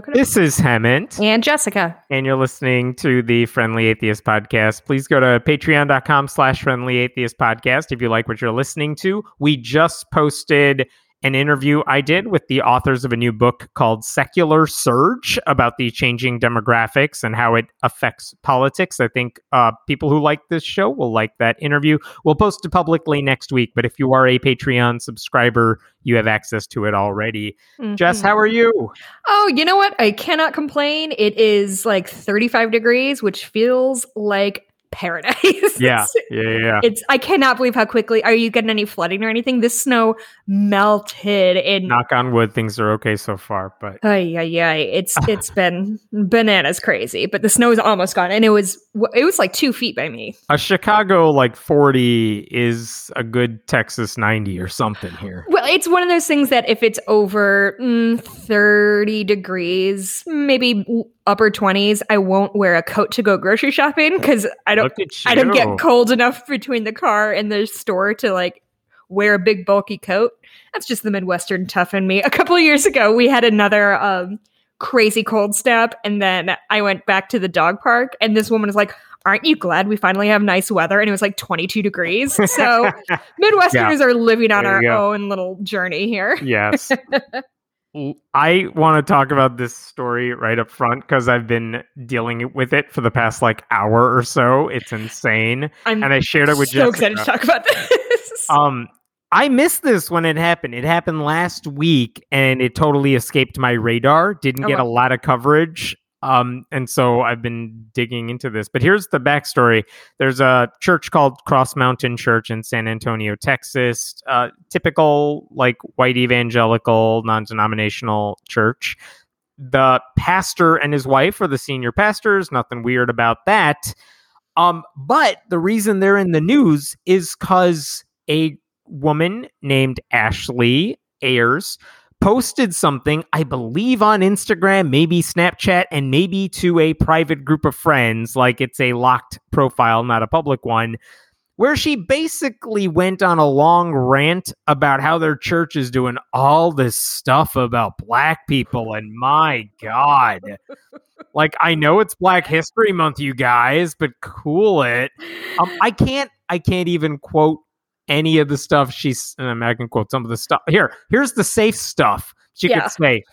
could This is Hemant, and Jessica. and you're listening to the Friendly Atheist Podcast. Please go to patreon.com slash friendly atheist podcast if you like what you're listening to. We just posted an interview I did with the authors of a new book called Secular Surge about the changing demographics and how it affects politics. I think uh, people who like this show will like that interview. We'll post it publicly next week, but if you are a Patreon subscriber, you have access to it already. Jess, Mhm. how are you? Oh, you know what? I cannot complain. It is like 35 degrees, which feels like paradise. Yeah, yeah, yeah, yeah. It's I cannot believe how quickly are you getting any flooding or anything? This snow melted in Knock on wood, things are okay so far, but ay, ay. It's it's been bananas crazy, but the snow is almost gone, and it was it was like two feet by me. a Chicago like 40 is a good Texas 90 or something here. Well, it's one of those things that if it's over mm, thirty degrees, maybe upper twenties, I won't wear a coat to go grocery shopping because I don't Look at you. I don't get cold enough between the car and the store to like wear a big bulky coat. That's just the Midwestern tough in me. A couple of years ago, we had another um, crazy cold snap, and then I went back to the dog park, and this woman was like, "Aren't you glad we finally have nice weather?" And it was like 22 degrees. So Midwesterners are living on There our own little journey here. yes. I want to talk about this story right up front because I've been dealing with it for the past like hour or so. It's insane. I'm And I shared it with so Jessica. excited to talk about this. Um, I missed this when it happened. It happened last week, and it totally escaped my radar. Didn't Oh, get a lot of coverage. Um, and so I've been digging into this. But here's the backstory: There's a church called Cross Mountain Church in San Antonio, Texas. Uh, typical like white evangelical, non-denominational church. The pastor and his wife are the senior pastors. Nothing weird about that. Um, but the reason they're in the news is because a woman named Ashley Ayers posted something, I believe, on Instagram, maybe Snapchat, and maybe to a private group of friends, like it's a locked profile, not a public one, where she basically went on a long rant about how their church is doing all this stuff about black people. And my God. Like I know it's Black History Month, you guys, but cool it. Um, I can't. I can't even quote any of the stuff she's. Um, I can quote some of the stuff here. Here's the safe stuff she Yeah. could say.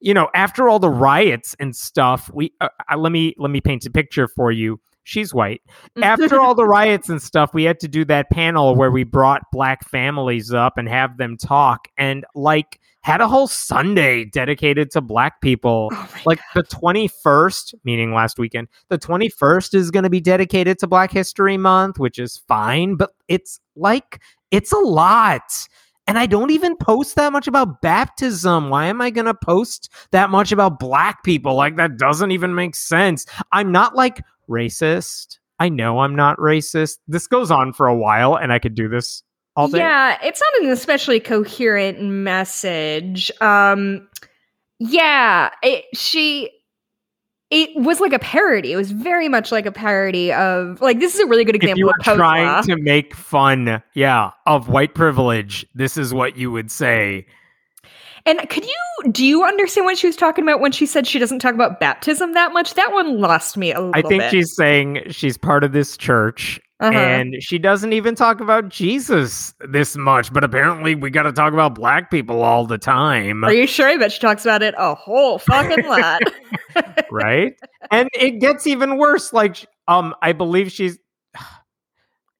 You know, after all the riots and stuff, we uh, uh, let me let me paint a picture for you. She's white. After all the riots and stuff, we had to do that panel where we brought black families up and have them talk, and like had a whole Sunday dedicated to black people. Oh like the 21st meaning last weekend the 21st is going to be dedicated to black history month which is fine but it's like it's a lot. And i don't even post that much about baptism. Why am i going to post that much about black people? Like that doesn't even make sense. I'm not like racist i know i'm not racist this goes on for a while and i could do this all day Yeah, it's not an especially coherent message. Um yeah, it, she it was like a parody. It was very much like a parody of like this is a really good example. if you were of trying to make fun, yeah, of white privilege, this is what you would say. And could you do you understand what she was talking about when she said she doesn't talk about baptism that much? That one lost me a little I think bit. she's saying she's part of this church Uh-huh. and she doesn't even talk about Jesus this much, but apparently we got to talk about black people all the time, Are you sure? I bet she talks about it a whole fucking lot. right? And it gets even worse like um I believe she's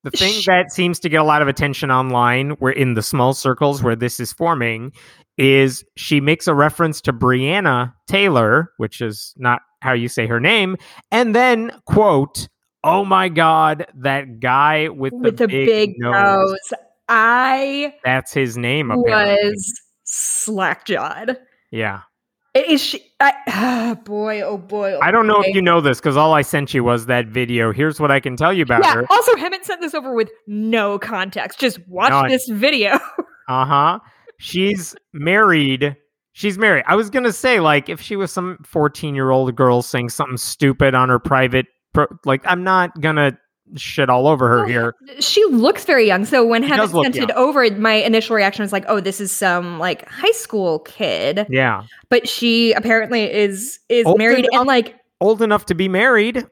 the thing that seems to get a lot of attention online where in the small circles where this is forming is she makes a reference to Brianna Taylor, which is not how you say her name, and then quote, "Oh my god, that guy with, With the, the big, nose. nose. I That's his name apparently." was slackjawed. Yeah. Is she? I, ah, boy, oh boy. Oh I don't know boy. if you know this cuz all I sent you was that video. Here's what I can tell you about Yeah. her. Also, Hemant sent this over with no context. Just watch this video. Uh huh. She's married. She's married. I was gonna say, like, if she was some fourteen-year-old girl saying something stupid on her private, pro- like, I'm not gonna shit all over her Well, here. She looks very young. So when She Hemant sent it over, my initial reaction was like, "Oh, this is some like high school kid." Yeah, But she apparently is is Old married enough. and like old enough to be married.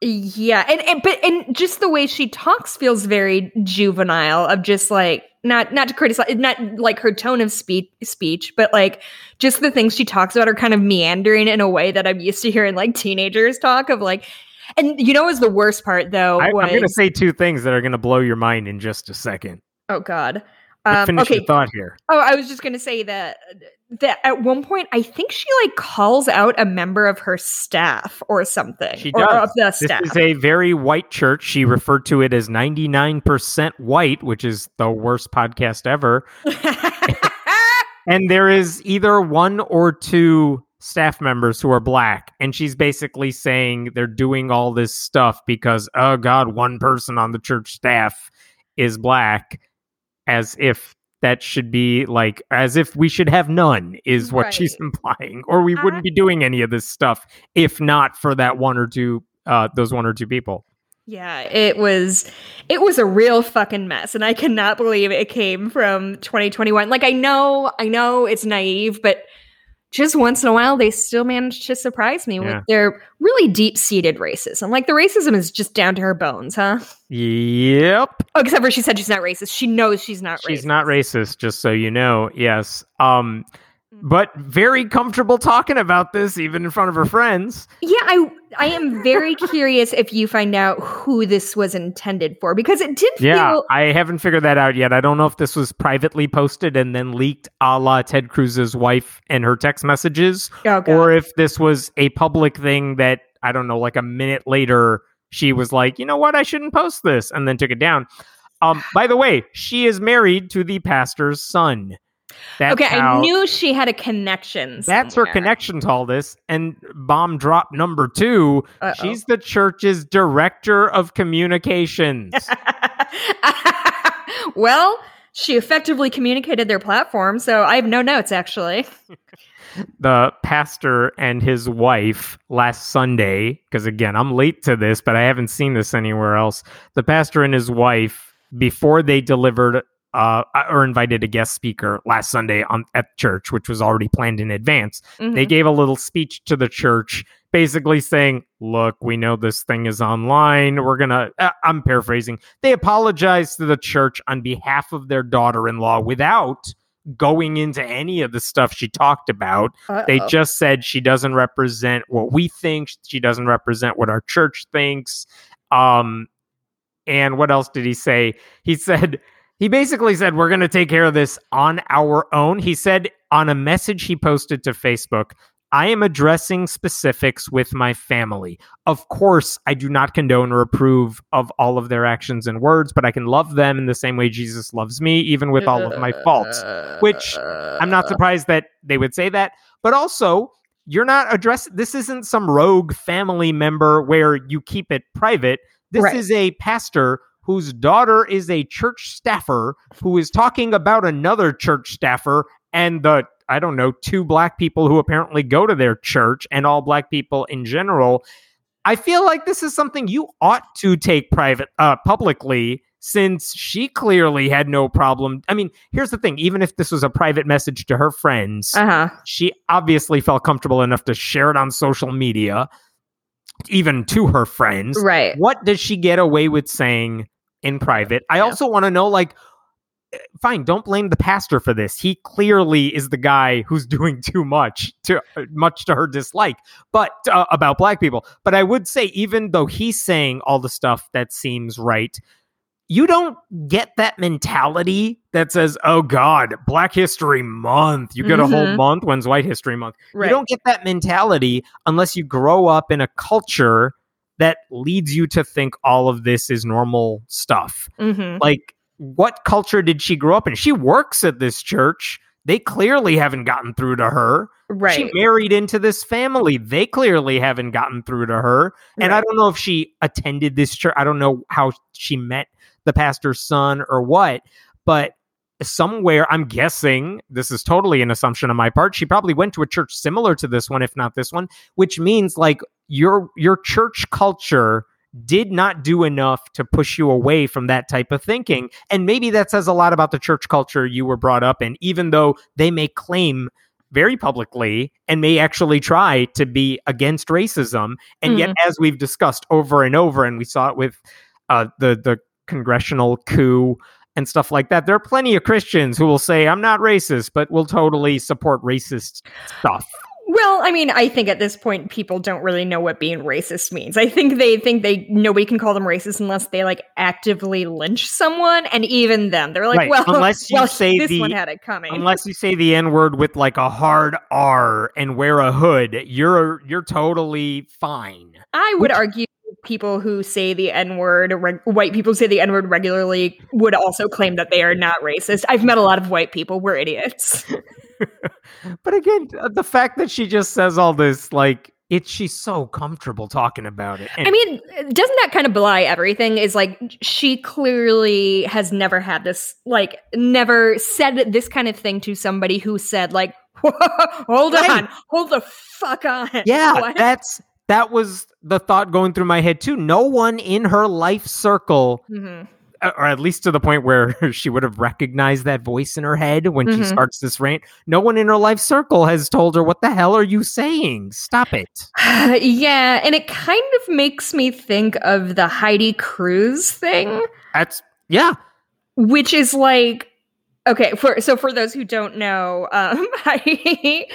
yeah, and, and but and just the way she talks feels very juvenile. Of just like not not to criticize, not like her tone of speech speech, but like just the things she talks about are kind of meandering in a way that I'm used to hearing like teenagers talk of like. And you know, was the worst part though? I, I'm going to say two things that are going to blow your mind in just a second. oh god. Um, finish okay, your thought here. Oh, I was just gonna say that that at one point I think she like calls out a member of her staff or something. She or does. of the This staff. is a very white church. She referred to it as 99% white, which is the worst podcast ever. And there is either one or two staff members who are black. And she's basically saying they're doing all this stuff because, oh God, one person on the church staff is black, as if that should be like, as if we should have none, is what she's implying. Or we wouldn't I- be doing any of this stuff if not for that one or two, uh, those one or two people. yeah, it was it was a real fucking mess, and I cannot believe it came from 2021. Like I know, I know it's naive, but just once in a while they still manage to surprise me Yeah. with their really deep seated racism. Like the racism is just down to her bones, huh? Yep. Oh, except for she said she's not racist. She knows she's not She's racist. She's not racist, just so you know. Yes. Um, but very comfortable talking about this even in front of her friends. Yeah, I I am very curious if you find out who this was intended for because it did Yeah, feel I haven't figured that out yet. I don't know if this was privately posted and then leaked a la Ted Cruz's wife and her text messages, oh, or if this was a public thing that, I don't know, like a minute later, she was like, you know what, I shouldn't post this, and then took it down. Um, by the way, she is married to the pastor's son. That's okay, how- I knew she had a connection. That's her connection to all this. And bomb drop number 2 Uh-oh. she's the church's director of communications. well, she effectively communicated their platform, so I have no notes actually. the pastor and his wife last Sunday, because again, I'm late to this, but I haven't seen this anywhere else. The pastor and his wife, before they delivered uh, or invited a guest speaker last Sunday on at church, which was already planned in advance, they Mhm. gave a little speech to the church basically saying look we know this thing is online. We're gonna uh, i'm paraphrasing they apologized to the church on behalf of their daughter-in-law without going into any of the stuff she talked about. They Uh-oh. just said she doesn't represent what we think. She doesn't represent what our church thinks. Um and what else did he say? He said he basically said we're going to take care of this on our own he said on a message he posted to facebook I am addressing specifics with my family. Of course, I do not condone or approve of all of their actions and words, but I can love them in the same way Jesus loves me, even with all of my faults. which I'm not surprised that they would say that. But also, you're not addressing this isn't some rogue family member where you keep it private. This Right. is a pastor whose daughter is a church staffer who is talking about another church staffer and the I don't know, two black people who apparently go to their church and all black people in general. I feel like this is something you ought to take private uh publicly since she clearly had no problem. I mean, here's the thing, even if this was a private message to her friends, Uh-huh. she obviously felt comfortable enough to share it on social media even to her friends. Right. What does she get away with saying in private? I Yeah. also want to know like eh, fine, don't blame the pastor for this. He clearly is the guy who's doing too much to uh, much to her dislike, but uh, about black people. But I would say even though he's saying all the stuff that seems right, you don't get that mentality that says, "Oh God, Black History Month." You get a whole Mhm. month. When's White History Month? Right. You don't get that mentality unless you grow up in a culture that leads you to think all of this is normal stuff. Mhm. Like, what culture did she grow up in? She works at this church. They clearly haven't gotten through to her. Right. She married into this family. They clearly haven't gotten through to her. And I don't know if she attended this church. I don't know how she met the pastor's son or what, but somewhere I'm guessing this is totally an assumption on my part. She probably went to a church similar to this one, if not this one, which means like your your church culture did not do enough to push you away from that type of thinking. And maybe that says a lot about the church culture you were brought up in, even though they may claim very publicly and may actually try to be against racism. And yet, as we've discussed over and over, and we saw it with uh, the the congressional coup and stuff like that, there are plenty of Christians who will say, "I'm not racist," but will totally support racist stuff. Well, I mean, I think at this point people don't really know what being racist means. I think they think they nobody can call them racist unless they like actively lynch someone, and even then they're like, Right, "Well, unless you well, say this the- one had it coming." Unless you say the N word with like a hard R and wear a hood, you're you're totally fine. I would argue people who say the N word, reg- white people say the N word regularly, would also claim that they are not racist. I've met a lot of white people. We're idiots. But again, uh, the fact that she just says all this, like, it, she's so comfortable talking about it. And I mean, doesn't that kind of belie everything? Is like she clearly has never had this, like, never said this kind of thing to somebody who said, like, hold Right. on, hold the fuck on. yeah, What? that's that was the thought going through my head too. No one in her life circle, Mhm. uh, or at least to the point where she would have recognized that voice in her head when she Mhm. starts this rant. No one in her life circle has told her, "What the hell are you saying? Stop it." yeah, and it kind of makes me think of the Heidi Cruz thing. That's yeah. which is like okay for so for those who don't know um I,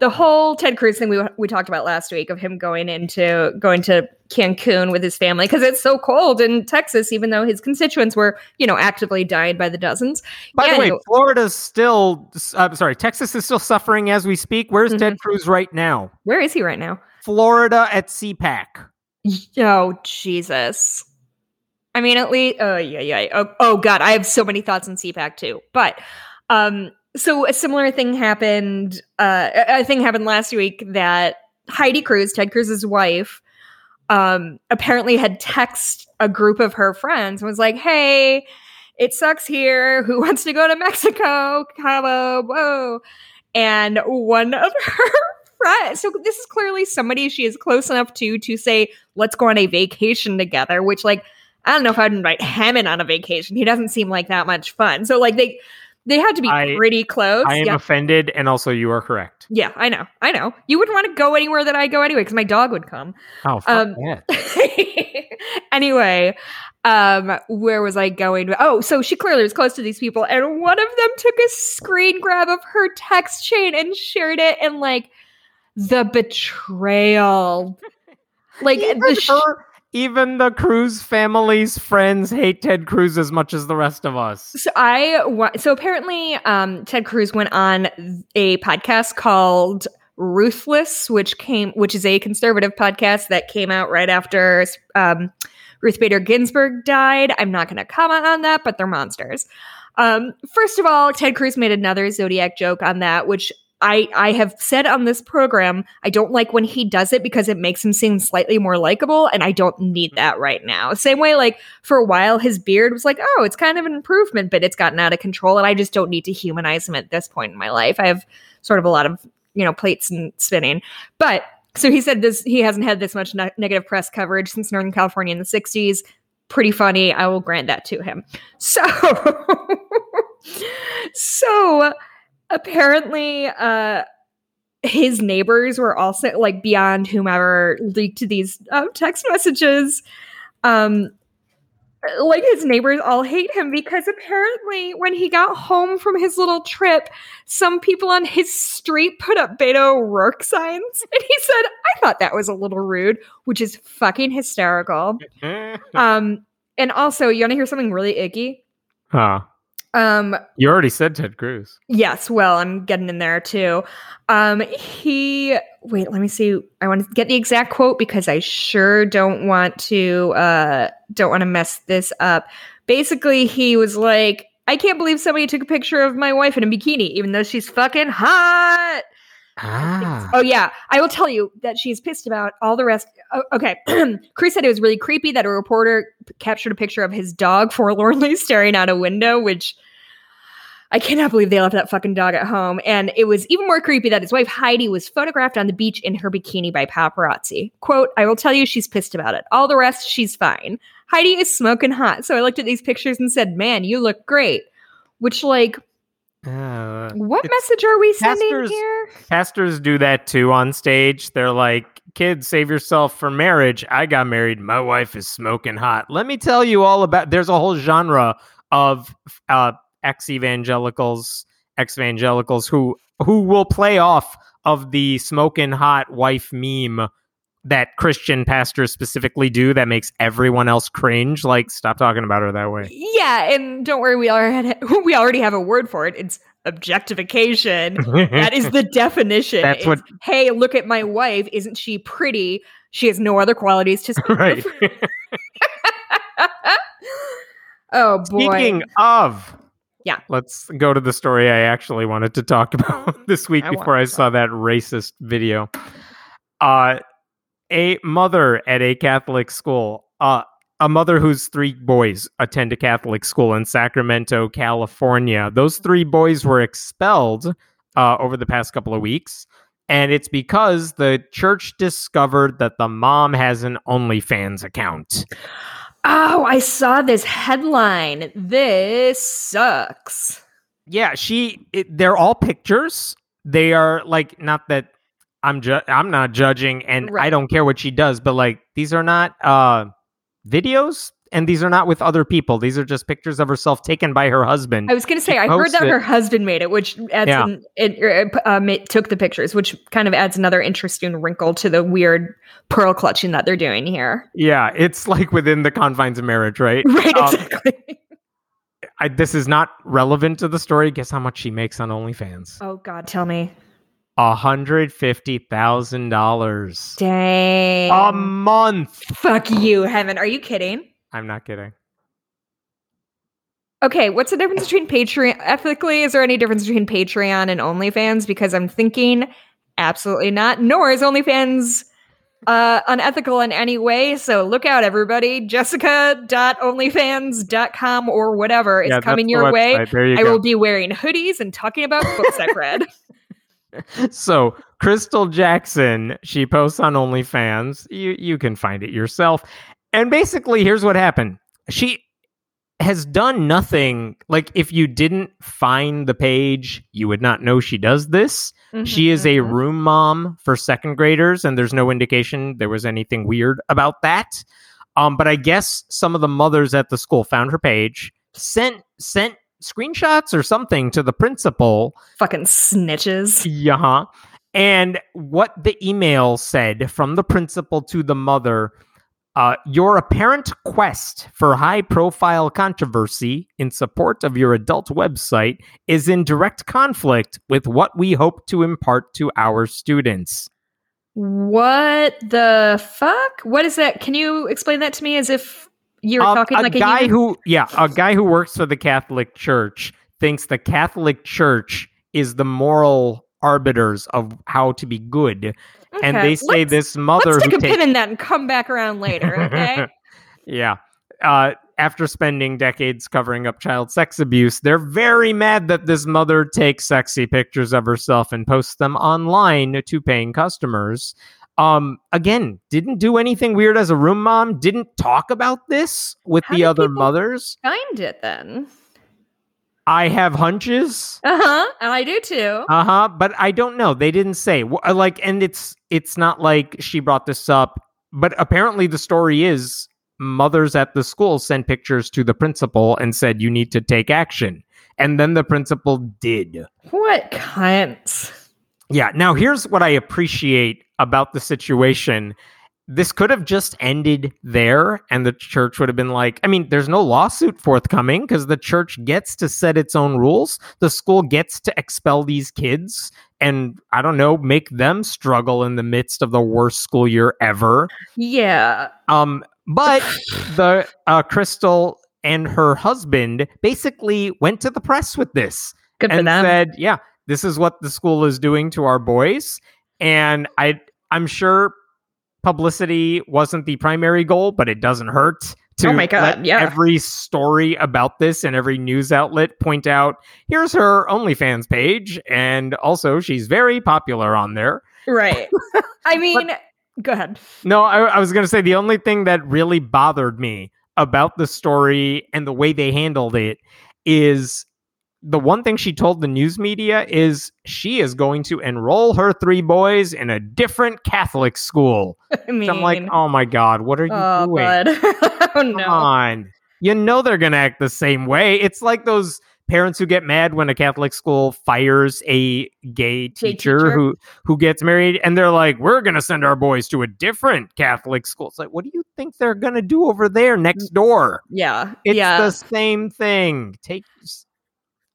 the whole ted cruz thing we, we talked about last week of him going into going to cancun with his family because it's so cold in texas even though his constituents were you know actively dying by the dozens By Yeah, the way, no- Florida's still. I'm sorry, Texas is still suffering as we speak. Where's Mm-hmm. Ted Cruz right now? where is he right now Florida at CPAC. oh jesus i mean at least oh yeah yeah oh, oh god i have so many thoughts on cpac too. But um so a similar thing happened uh a thing happened last week that heidi cruz ted cruz's wife um apparently had text a group of her friends and was like hey it sucks here. Who wants to go to mexico? Cabo whoa. And one of her friends so this is clearly somebody she is close enough to to say let's go on a vacation together which like i don't know if i'd invite Hemant on a vacation he doesn't seem like that much fun so like they they had to be I- pretty close I am yeah. offended, and also you are correct. yeah i know i know you wouldn't want to go anywhere that i go anyway because my dog would come Oh, fuck Um, that. anyway, um, where was I going? Oh, so she clearly was close to these people, and one of them took a screen grab of her text chain and shared it, and like the betrayal, like the sh- her- even the Cruz family's friends hate Ted Cruz as much as the rest of us. So I so apparently um Ted Cruz went on a podcast called Ruthless, which came which is a conservative podcast that came out right after um Ruth Bader Ginsburg died. I'm not going to comment on that, but they're monsters. Um first of all, Ted Cruz made another zodiac joke on that which I, I have said on this program, I don't like when he does it because it makes him seem slightly more likable, and I don't need mm-hmm. that right now. Same way, like for a while, his beard was like, oh, it's kind of an improvement, but it's gotten out of control, and I just don't need to humanize him at this point in my life. I have sort of a lot of you know plates and spinning, but so he said this he hasn't had this much ne- negative press coverage since Northern California in the '60s. Pretty funny. I will grant that to him. So, so apparently, uh, his neighbors were also like beyond whomever leaked these um, text messages. Um, like his neighbors all hate him because apparently when he got home from his little trip, some people on his street put up Beto O'Rourke signs, and he said, "I thought that was a little rude," which is fucking hysterical. Um, and also, you want to hear something really icky? huh. Um, You already said Ted Cruz. Yes, well, I'm getting in there too. Um, he wait, let me see. I want to get the exact quote because I sure don't want to uh don't want to mess this up. Basically, he was like, I can't believe somebody took a picture of my wife in a bikini, even though she's fucking hot. Ah. Oh yeah, I will tell you that she's pissed about all the rest. Oh, okay, Cruz said it was really creepy that a reporter p- captured a picture of his dog forlornly staring out a window, which I cannot believe they left that fucking dog at home. And it was even more creepy that his wife Heidi was photographed on the beach in her bikini by paparazzi. Quote, I will tell you she's pissed about it. All the rest, she's fine. Heidi is smoking hot. So I looked at these pictures and said, Man, you look great. Which, like, Uh, what message are we sending pastors- here? pastors do that too on stage. They're like, "Kids, save yourself for marriage." I got married. My wife is smoking hot. Let me tell you all about. There's a whole genre of uh, ex evangelicals, ex evangelicals who who will play off of the smoking hot wife meme that Christian pastors specifically do. That makes everyone else cringe. Like, stop talking about her that way. Yeah, and don't worry, we already we already have a word for it. It's objectification. that is the definition. That's It's, what- Hey, look at my wife. Isn't she pretty? She has no other qualities to speak right. of. oh boy. Speaking of, Yeah. let's go to the story I actually wanted to talk about this week I before I saw that racist video. Uh, a mother at a Catholic school, uh, a mother whose three boys attend a Catholic school in Sacramento, California. Those three boys were expelled uh, over the past couple of weeks. And it's because the church discovered that the mom has an OnlyFans account. Oh, I saw this headline. This sucks. yeah she it, they're all pictures they are like not that i'm ju- i'm not judging and i don't care what she does but like these are not uh videos and these are not with other people these are just pictures of herself taken by her husband I was going to say, She I heard that posted- her husband made it, which adds Yeah. an, it, er, uh, ma- took the pictures, which kind of adds another interesting wrinkle to the weird pearl clutching that they're doing here. yeah it's like within the confines of marriage right Right, Um, exactly. I, this is not relevant to the story guess how much she makes on onlyfans oh God, tell me. a hundred fifty thousand dollars Dang. a month Fuck you, Hemant. Are you kidding? I'm not kidding Okay, what's the difference between Patreon? Ethically, is there any difference between Patreon and OnlyFans? Because I'm thinking absolutely not. Nor is OnlyFans uh, unethical in any way. So look out, everybody. Jessica.onlyfans.com or whatever is Yeah, that's coming the your way. you I go will be wearing hoodies and talking about books I've read. so Crystal Jackson, she posts on OnlyFans. You you can find it yourself. And basically, here's what happened. She has done nothing. Like if you didn't find the page, you would not know she does this. She is a Mhm. room mom for second graders, and there's no indication there was anything weird about that. Um, but I guess some of the mothers at the school found her page, sent sent screenshots or something to the principal, fucking snitches. yeah. And what the email said from the principal to the mother uh, your apparent quest for high profile controversy in support of your adult website is in direct conflict with what we hope to impart to our students. What the fuck? What is that? Can you explain that to me as if you're Um, talking a like a guy who, yeah, a guy who works for the Catholic Church thinks the Catholic Church is the moral arbiters of how to be good. And they say let's- this mother Let's stick who a takes pin in that and come back around later, okay? yeah. Uh, after spending decades covering up child sex abuse, they're very mad that this mother takes sexy pictures of herself and posts them online to paying customers. Um, again, didn't do anything weird as a room mom, didn't talk about this with How the other mothers. Find it then. I have hunches. Uh huh. And I do too. Uh huh. But I don't know. They didn't say uh, like, and it's it's not like she brought this up. But apparently, the story is mothers at the school sent pictures to the principal and said you need to take action, and then the principal did. what cunts? Yeah. Now, here's what I appreciate about the situation. This could have just ended there, and the church would have been like, I mean, there's no lawsuit forthcoming because the church gets to set its own rules. The school gets to expel these kids and, I don't know, make them struggle in the midst of the worst school year ever. Yeah. Um, but the uh, Crystal and her husband basically went to the press with this Good and said, "Yeah, this is what the school is doing to our boys." And I, I'm sure publicity wasn't the primary goal, but it doesn't hurt to Oh my God, let yeah. every story about this and every news outlet point out here's her OnlyFans page, and also she's very popular on there. Right. I mean, go ahead. No, I, I was going to say the only thing that really bothered me about the story and the way they handled it is the one thing she told the news media is she is going to enroll her three boys in a different Catholic school. I mean, So I'm like, oh my God, what are you oh, doing? oh Come no. on. You know they're going to act the same way. It's like those parents who get mad when a Catholic school fires a gay teacher, teacher. who who gets married and they're like, "We're going to send our boys to a different Catholic school." It's like, "What do you think they're going to do over there next door?" Yeah. It's yeah. the same thing. Take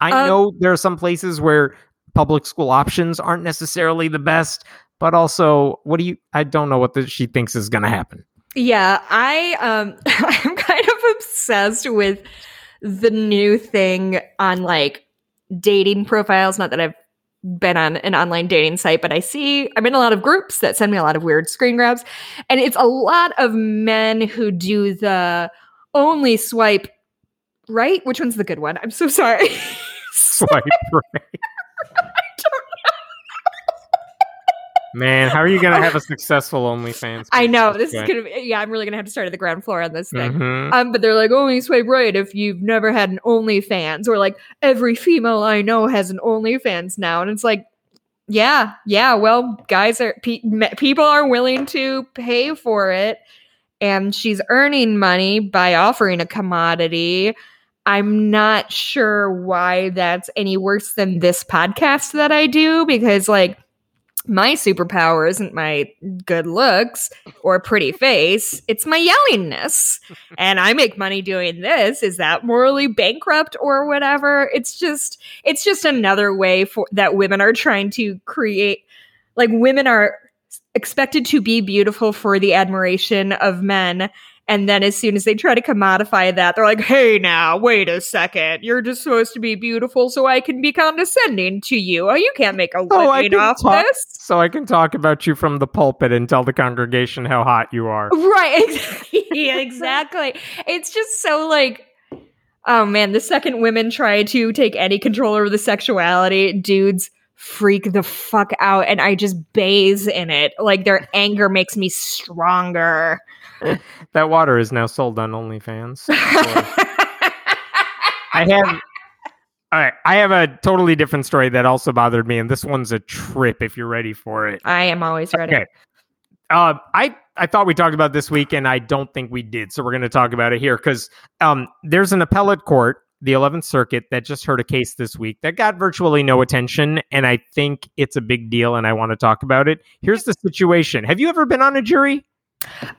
I Um, know there are some places where public school options aren't necessarily the best, but also, what do you I don't know what the, she thinks is going to happen. Yeah, I um I'm kind of obsessed with the new thing on like dating profiles. Not that I've been on an online dating site, but I see I'm in a lot of groups that send me a lot of weird screen grabs. And it's a lot of men who do the only swipe right. Which one's the good one? I'm so sorry. Swipe right. Man, how are you going to have a successful OnlyFans? I know this this is gonna be yeah, I'm really gonna have to start at the ground floor on this thing. Mhm. Um, but they're like, only swipe right if you've never had an OnlyFans, or like every female I know has an OnlyFans now, and it's like, yeah, yeah. Well, guys are pe- people are willing to pay for it, and she's earning money by offering a commodity. I'm not sure why that's any worse than this podcast that I do because, like, my superpower isn't my good looks or pretty face, it's my yellingness. and I make money doing this. Is that morally bankrupt or whatever? It's just it's just another way for that women are trying to create like women are expected to be beautiful for the admiration of men. And then as soon as they try to commodify that, they're like, hey now, wait a second. You're just supposed to be beautiful so I can be condescending to you. Oh, you can't make a Oh, living off talk- this. So I can talk about you from the pulpit and tell the congregation how hot you are. Right. Exactly. yeah, exactly. It's just so like, oh man, the second women try to take any control over the sexuality, dudes freak the fuck out and I just bathe in it. Like their anger makes me stronger. That water is now sold on OnlyFans. I have. All right, I have a totally different story that also bothered me, and this one's a trip. If you're ready for it, I am always ready. Okay. uh, I I thought we talked about this week, and I don't think we did. So we're going to talk about it here because um, there's an appellate court, the 11th Circuit, that just heard a case this week that got virtually no attention, and I think it's a big deal, and I want to talk about it. Here's the situation: Have you ever been on a jury?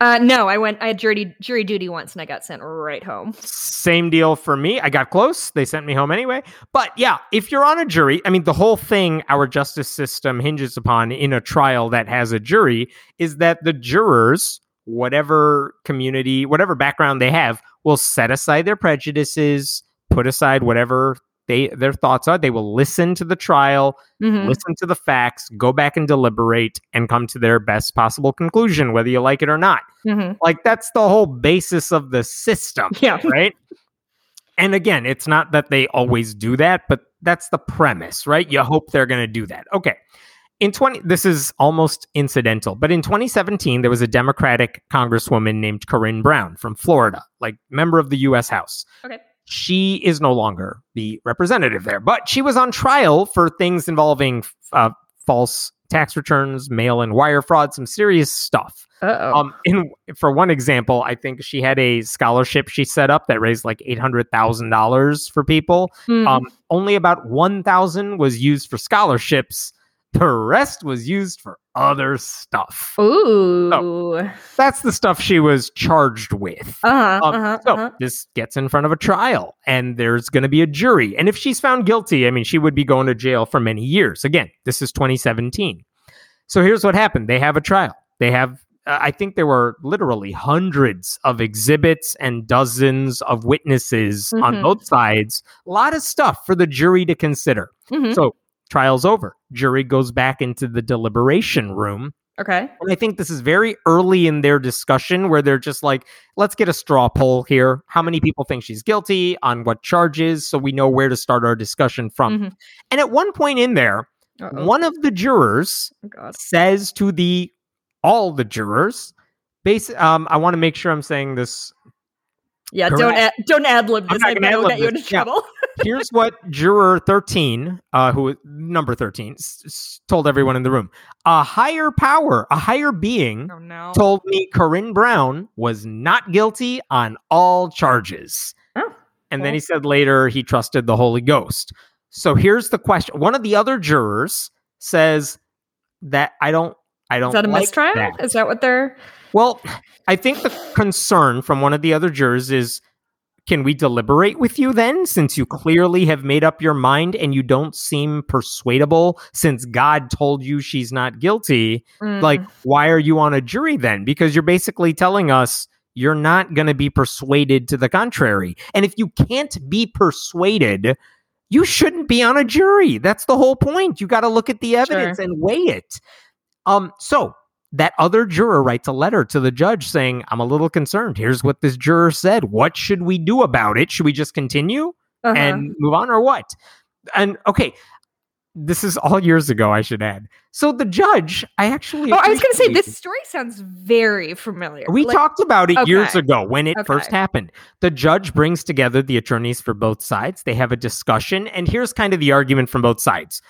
Uh, no, I went. I had jury jury duty once, and I got sent right home. Same deal for me. I got close. They sent me home anyway. But yeah, if you're on a jury, I mean, the whole thing our justice system hinges upon in a trial that has a jury is that the jurors, whatever community, whatever background they have, will set aside their prejudices, put aside whatever they their thoughts are. They will listen to the trial, Mhm. listen to the facts, go back and deliberate, and come to their best possible conclusion, whether you like it or not. Mhm. Like that's the whole basis of the system Yeah. right? And again, it's not that they always do that, but that's the premise, right? You hope they're going to do that. Okay. In 20 this is almost incidental, but in 2017 there was a Democratic congresswoman named Corrine Brown from Florida, like member of the US House. Okay. She is no longer the representative there, but she was on trial for things involving uh, false tax returns, mail-in wire fraud, some serious stuff. Uh-oh. Um, in for one example, I think she had a scholarship she set up that raised like eight hundred thousand dollars for people. Hmm. Um, only about one thousand was used for scholarships. The rest was used for other stuff. Ooh. That's the stuff she was charged with. Uh-huh. Um, uh-huh, so uh-huh. this gets in front of a trial, and there's going to be a jury. And if she's found guilty, I mean, she would be going to jail for many years. Again, this is 2017. So here's what happened: they have a trial. They have, uh, I think, there were literally hundreds of exhibits and dozens of witnesses on Mhm. both sides. A lot of stuff for the jury to consider. Mhm. So trial's over. Jury goes back into the deliberation room. Okay. And I think this is very early in their discussion where they're just like, let's get a straw poll here. How many people think she's guilty? On what charges? So we know where to start our discussion from. Mhm. And at one point in there, Uh-oh. one of the jurors Oh, says to the all the jurors, base um, I want to make sure I'm saying this Yeah, don't ad, don't ad lib this. I'm not I will get you into trouble. Yeah. Here's what juror 13 uh who number 13 s- s- told everyone in the room a higher power a higher being oh no. told me corrine brown was not guilty on all charges Oh, and then he said later he trusted the holy ghost so here's the question one of the other jurors says that i don't i don't Is that a like mistrial? that. Is that what they're? well i think the concern from one of the other jurors is can we deliberate with you then since you clearly have made up your mind and you don't seem persuadable since god told you she's not guilty? Like Mm. why are you on a jury then? Because you're basically telling us you're not going to be persuaded to the contrary. And if you can't be persuaded you shouldn't be on a jury. That's the whole point. You got to look at the evidence and weigh it. Um so that other juror writes a letter to the judge saying i'm a little concerned here's what this juror said what should we do about it should we just continue Uh-huh. and move on or what? And okay, this is all years ago, I should add. So the judge, I actually oh, I was going to say this story sounds very familiar. We Like, talked about it years ago when it first happened. The judge brings together the attorneys for both sides. They have a discussion, and here's kind of the argument from both sides.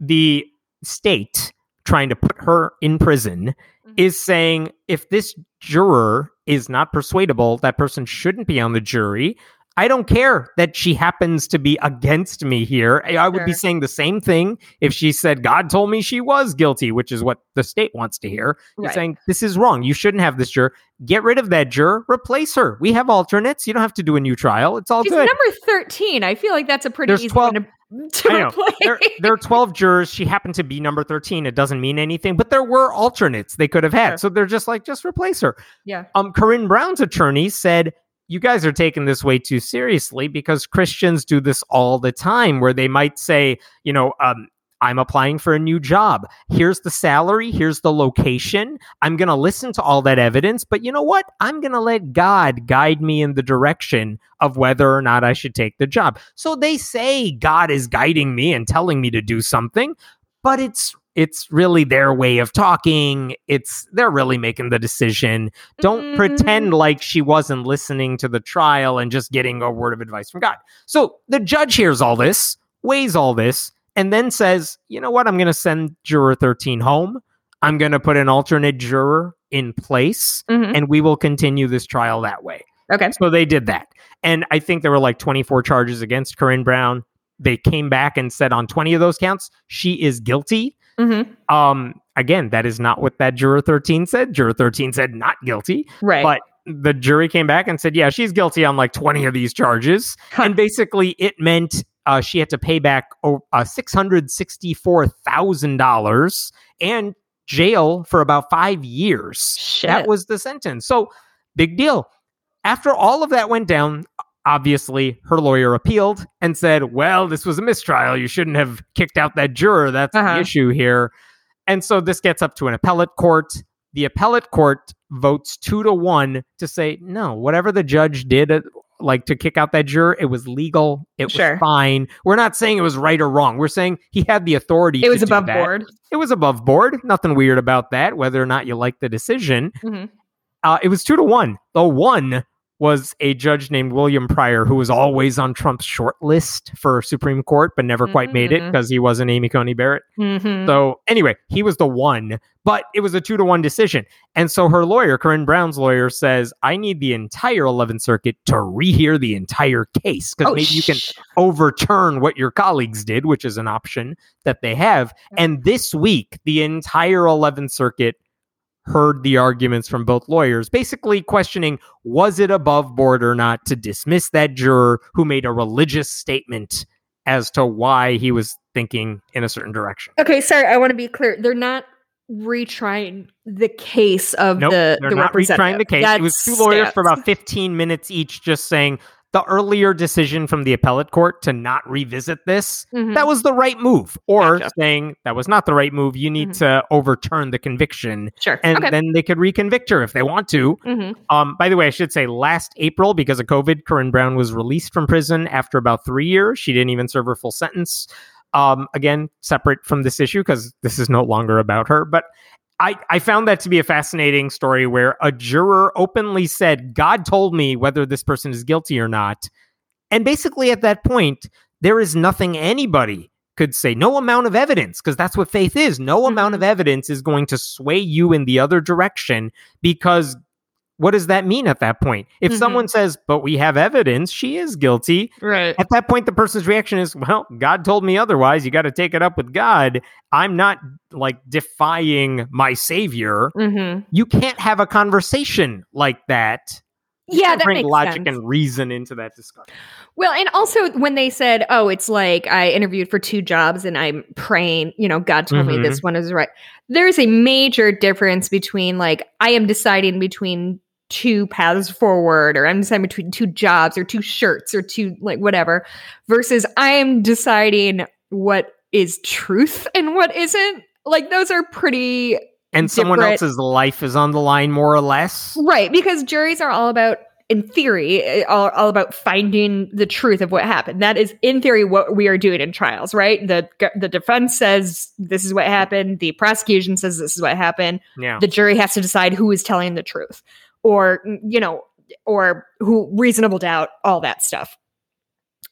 The state trying to put her in prison Mhm. is saying if this juror is not persuadable, that person shouldn't be on the jury. I don't care that she happens to be against me here. I would be saying the same thing if she said, God told me she was guilty, which is what the state wants to hear. You're Right. saying, this is wrong. You shouldn't have this juror. Get rid of that juror, replace her. We have alternates. You don't have to do a new trial. It's all She's good. number 13. I feel like that's a pretty There's easy 12 one to, to there, there are 12 jurors. She happened to be number 13. It doesn't mean anything, but there were alternates they could have had. Sure. So they're just like, just replace her. yeah. Um, Corrine Brown's attorney said, You guys are taking this way too seriously because Christians do this all the time where they might say, you know, um, I'm applying for a new job. Here's the salary. Here's the location. I'm going to listen to all that evidence. But you know what? I'm going to let God guide me in the direction of whether or not I should take the job. So they say God is guiding me and telling me to do something, but it's it's really their way of talking. It's they're really making the decision. Don't Mhm. pretend like she wasn't listening to the trial and just getting a word of advice from God. So the judge hears all this, weighs all this, and then says, you know what? I'm going to send juror 13 home. I'm going to put an alternate juror in place, Mhm. and we will continue this trial that way. Okay. So they did that. And I think there were like 24 charges against Corrine Brown. They came back and said on 20 of those counts, she is guilty. hmm Um, again, that is not what that juror 13 said. Juror 13 said not guilty. Right. But the jury came back and said, yeah, she's guilty on like 20 of these charges. Huh. And basically, it meant uh, she had to pay back uh, $664,000 and jail for about five years. Shit. That was the sentence. So, big deal. After all of that went down, obviously her lawyer appealed and said, well, this was a mistrial. You shouldn't have kicked out that juror. That's Uh-huh. the issue here. And so this gets up to an appellate court. The appellate court votes two to one to say, no, whatever the judge did, uh, like to kick out that juror, it was legal. It Sure. was fine. We're not saying it was right or wrong. We're saying he had the authority it was above that. board. It was above board. Nothing weird about that, whether or not you like the decision. Mhm. Uh, it was two to one. The one was a judge named William Pryor, who was always on Trump's short list for Supreme Court, but never quite made it because he wasn't Amy Coney Barrett. Mhm. So anyway, he was the one, but it was a two to one decision. And so her lawyer, Corrine Brown's lawyer, says, I need the entire 11th Circuit to rehear the entire case because Oh, maybe you can overturn what your colleagues did, which is an option that they have. And this week, the entire 11th Circuit heard the arguments from both lawyers, basically questioning was it above board or not to dismiss that juror who made a religious statement as to why he was thinking in a certain direction. Okay, sorry. I want to be clear. They're not retrying the case of Nope, the they're the not retrying the case. it was two lawyers for about 15 minutes each, just saying the earlier decision from the appellate court to not revisit this, Mhm. that was the right move. Or Gotcha. saying that was not the right move, you need Mhm. to overturn the conviction sure. and okay. then they could reconvict her if they want to. Mhm. Um, by the way, I should say last April, because of COVID, Corrine Brown was released from prison after about three years. She didn't even serve her full sentence. Um, again, separate from this issue because this is no longer about her. But I, I found that to be a fascinating story where a juror openly said, God told me whether this person is guilty or not. And basically, at that point, there is nothing anybody could say. No amount of evidence, because that's what faith is. No amount of mm-hmm. evidence is going to sway you in the other direction because what does that mean at that point? If Mhm. someone says, but we have evidence, she is guilty, Right. at that point, the person's reaction is, well, God told me otherwise. You got to take it up with God. I'm not like defying my savior. hmm You can't have a conversation like that. You Yeah, that bring logic sense. and reason into that discussion. Well, and also when they said, "Oh, it's like I interviewed for two jobs and I'm praying, you know, God told Mhm. me this one is right." There's a major difference between like I am deciding between two paths forward or I'm deciding between two jobs or two shirts or two like whatever versus I am deciding what is truth and what isn't. Like those are pretty And someone Different- else's life is on the line, more or less. Right, because juries are all about, in theory, eh, all, all about finding the truth of what happened. That is, in theory, what we are doing in trials. Right, the the defense says this is what happened. The prosecution says this is what happened. Yeah. The jury has to decide who is telling the truth, or you know, or who reasonable doubt, all that stuff.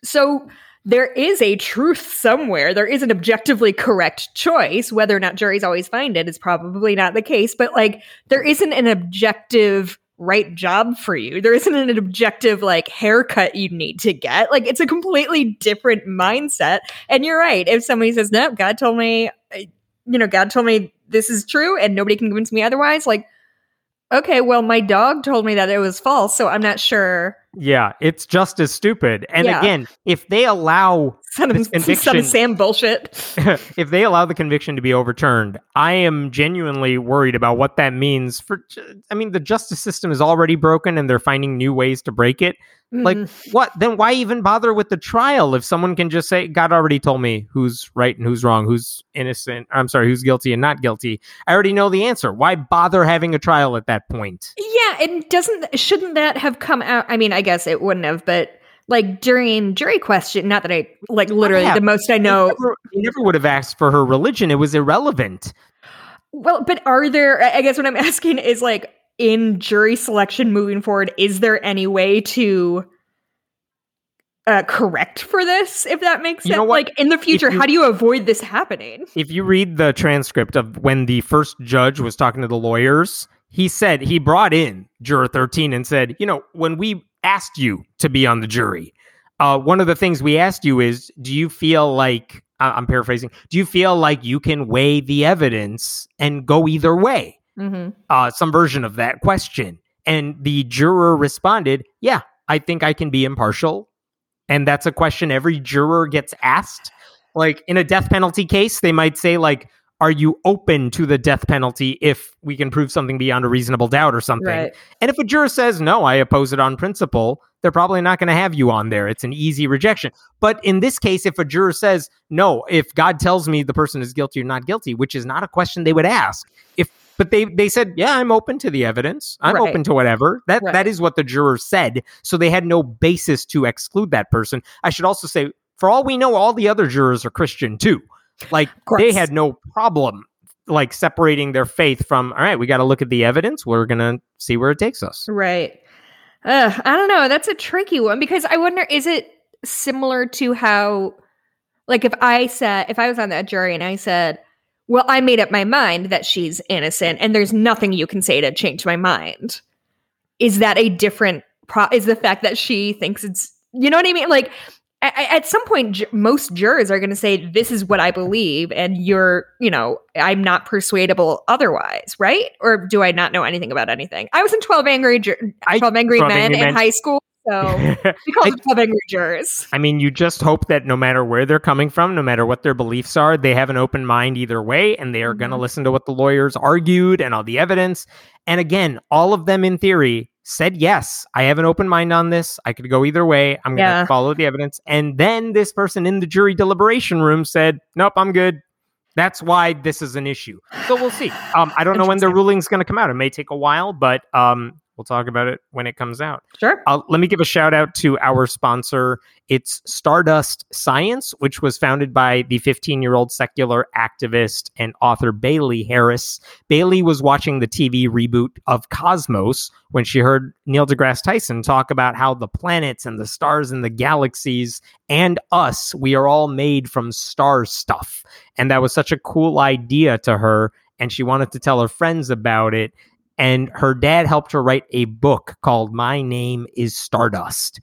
So there is a truth somewhere. There is an objectively correct choice. Whether or not juries always find it is probably not the case, but like there isn't an objective right job for you. There isn't an objective like haircut you need to get. Like it's a completely different mindset. And you're right. If somebody says, "No, God told me, uh, you know, God told me this is true and nobody can convince me otherwise," like okay, well my dog told me that it was false, so I'm not sure. Yeah. It's just as stupid. And Yeah. again, if they allow Son This conviction- of Sam bullshit. if they allow the conviction to be overturned, I am genuinely worried about what that means for. I mean, the justice system is already broken, and they're finding new ways to break it. Like, Mhm. what? Then why even bother with the trial if someone can just say, "God already told me who's right and who's wrong, who's innocent." I'm sorry, who's guilty and not guilty. I already know the answer. Why bother having a trial at that point? Yeah, and doesn't shouldn't that have come out? I mean, I guess it wouldn't have, but like during jury question, not that I like literally Yeah. the most I know. Never, never would have asked for her religion. It was irrelevant. Well, but are there? I guess what I'm asking is like in jury selection moving forward, is there any way to uh, correct for this? If that makes You sense, like in the future, you- how do you avoid this happening? if you read the transcript of when the first judge was talking to the lawyers, he said he brought in juror 13 and said, you know, when we asked you to be on the jury, uh, one of the things we asked you is, do you feel like, I'm paraphrasing, do you feel like you can weigh the evidence and go either way? Mm-hmm. Uh, some version of that question. And the juror responded, yeah, I think I can be impartial. And that's a question every juror gets asked. Like in a death penalty case, they might say, like, are you open to the death penalty if we can prove something beyond a reasonable doubt or something? Right. And if a juror says, no, I oppose it on principle, they're probably not going to have you on there. It's an easy rejection. But in this case, if a juror says, no, if God tells me the person is guilty or not guilty, which is not a question they would ask, if but they they said, yeah, I'm open to the evidence. I'm Right. open to whatever. That Right. that is what the juror said. So they had no basis to exclude that person. I should also say, for all we know, all the other jurors are Christian too. Like they had no problem like separating their faith from all right we got to look at the evidence we're gonna see where it takes us Right. Uh, I don't know. That's a tricky one because I wonder is it similar to how, like, if I said, if I was on that jury and I said, well, I made up my mind that she's innocent and there's nothing you can say to change my mind. Is that a different pro? Is the fact that she thinks it's, you know what I mean? Like, at some point, most jurors are going to say, this is what I believe, and you're, you know, I'm not persuadable otherwise, right? Or do I not know anything about anything? I was in 12 Angry, Ju- I- 12 Angry 12 Men Angry in Men. high school. So we called it 12 Angry Jurors. I mean, you just hope that no matter where they're coming from, no matter what their beliefs are, they have an open mind either way, and they are going to mm-hmm. listen to what the lawyers argued and all the evidence. And again, all of them in theory said yes. I have an open mind on this. I could go either way. I'm going to follow the evidence. And then this person in the jury deliberation room said, "Nope, I'm good." That's why this is an issue. So we'll see. Um, I don't know when the ruling's going to come out. It may take a while, but um, we'll talk about it when it comes out. Sure. Uh, let me give a shout out to our sponsor. It's Stardust Science, which was founded by the 15 year old secular activist and author Bailey Harris. Bailey was watching the TV reboot of Cosmos when she heard Neil deGrasse Tyson talk about how the planets and the stars and the galaxies and us, we are all made from star stuff. And that was such a cool idea to her. And she wanted to tell her friends about it and her dad helped her write a book called My Name is Stardust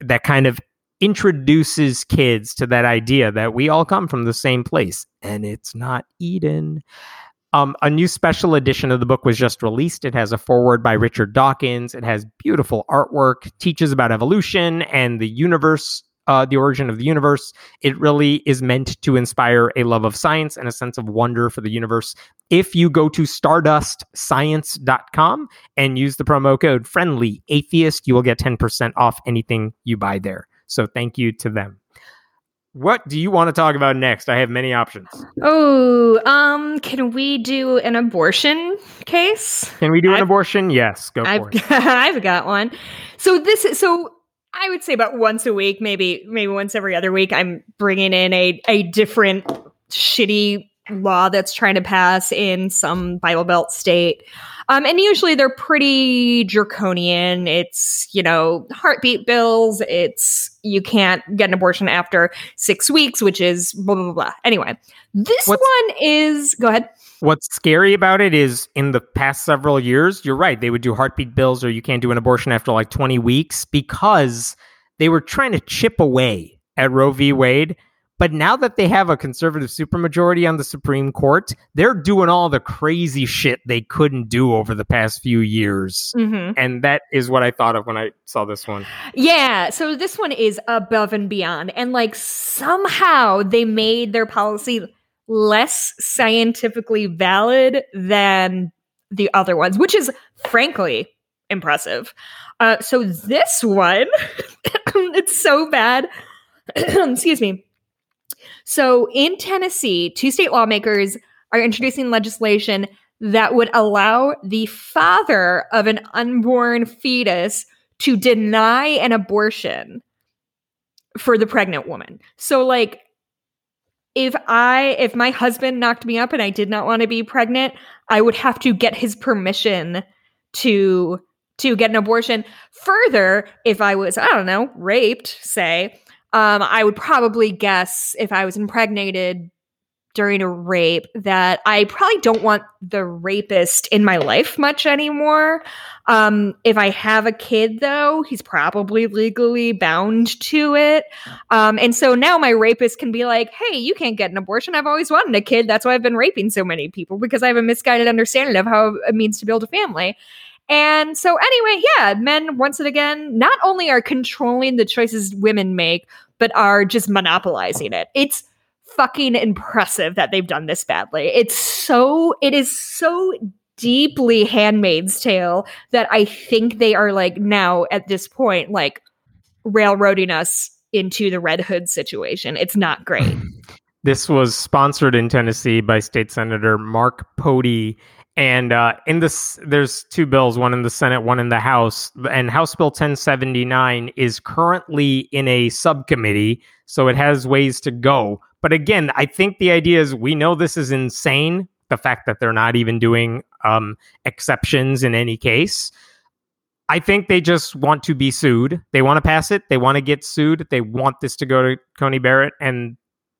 that kind of introduces kids to that idea that we all come from the same place and it's not Eden. Um, a new special edition of the book was just released. It has a foreword by Richard Dawkins. It has beautiful artwork, teaches about evolution and the universe, uh, the origin of the universe. It really is meant to inspire a love of science and a sense of wonder for the universe. If you go to stardustscience.com and use the promo code friendly atheist, you will get 10% off anything you buy there. So thank you to them. What do you want to talk about next? I have many options. Oh, um, can we do an abortion case? Can we do an I've- abortion? Yes, go for I've it. I've got one. So this is so I would say about once a week, maybe maybe once every other week. I'm bringing in a a different shitty law that's trying to pass in some Bible Belt state. Um, and usually they're pretty draconian. It's, you know, heartbeat bills. It's you can't get an abortion after six weeks, which is blah, blah, blah, blah. Anyway, this What's- one is, go ahead. What's scary about it is in the past several years, you're right, they would do heartbeat bills or you can't do an abortion after like 20 weeks because they were trying to chip away at Roe v. Wade. But now that they have a conservative supermajority on the Supreme Court, they're doing all the crazy shit they couldn't do over the past few years. Mm-hmm. And that is what I thought of when I saw this one. Yeah, so this one is above and beyond. And like somehow they made their policy less scientifically valid than the other ones, which is frankly impressive. Uh, so this one, it's so bad. Excuse me. So in Tennessee, two state lawmakers are introducing legislation that would allow the father of an unborn fetus to deny an abortion for the pregnant woman. So like if I if my husband knocked me up and I did not want to be pregnant, I would have to get his permission to to get an abortion. Further, if I was I don't know, raped, say, um I would probably guess if I was impregnated during a rape that I probably don't want the rapist in my life much anymore. Um, if I have a kid, though, he's probably legally bound to it. Um, and so now my rapist can be like, hey, you can't get an abortion. I've always wanted a kid. That's why I've been raping so many people because I have a misguided understanding of how it means to build a family. And so, anyway, yeah, men, once and again, not only are controlling the choices women make, but are just monopolizing it. It's fucking impressive that they've done this badly. It's so, it is so deeply handmaid's tale that I think they are like now at this point, like railroading us into the Red Hood situation. It's not great. This was sponsored in Tennessee by State Senator Mark Pody. And uh, in this, there's two bills, one in the Senate, one in the House. And House Bill 1079 is currently in a subcommittee, so it has ways to go. But again, I think the idea is we know this is insane. The fact that they're not even doing um, exceptions in any case. I think they just want to be sued. They want to pass it. They want to get sued. They want this to go to Coney Barrett, and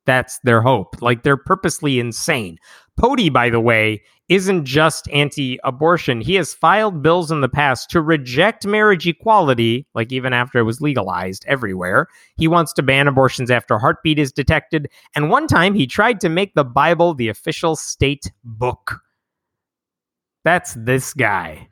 that's their hope. Like they're purposely insane. Pody, by the way, isn't just anti abortion. He has filed bills in the past to reject marriage equality, like even after it was legalized everywhere. He wants to ban abortions after heartbeat is detected. And one time he tried to make the Bible the official state book. That's this guy.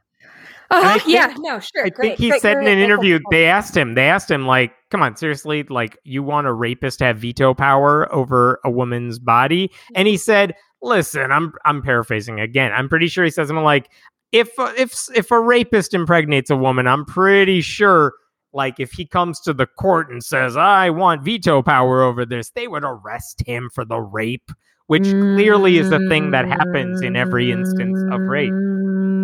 Uh, I think- yeah, no, sure. I great, think he great, said in an interview, great. they asked him, they asked him, like, come on, seriously, like, you want a rapist to have veto power over a woman's body? And he said, listen, I'm I'm paraphrasing again. I'm pretty sure he says something like, if if if a rapist impregnates a woman, I'm pretty sure like if he comes to the court and says I want veto power over this, they would arrest him for the rape, which clearly is a thing that happens in every instance of rape.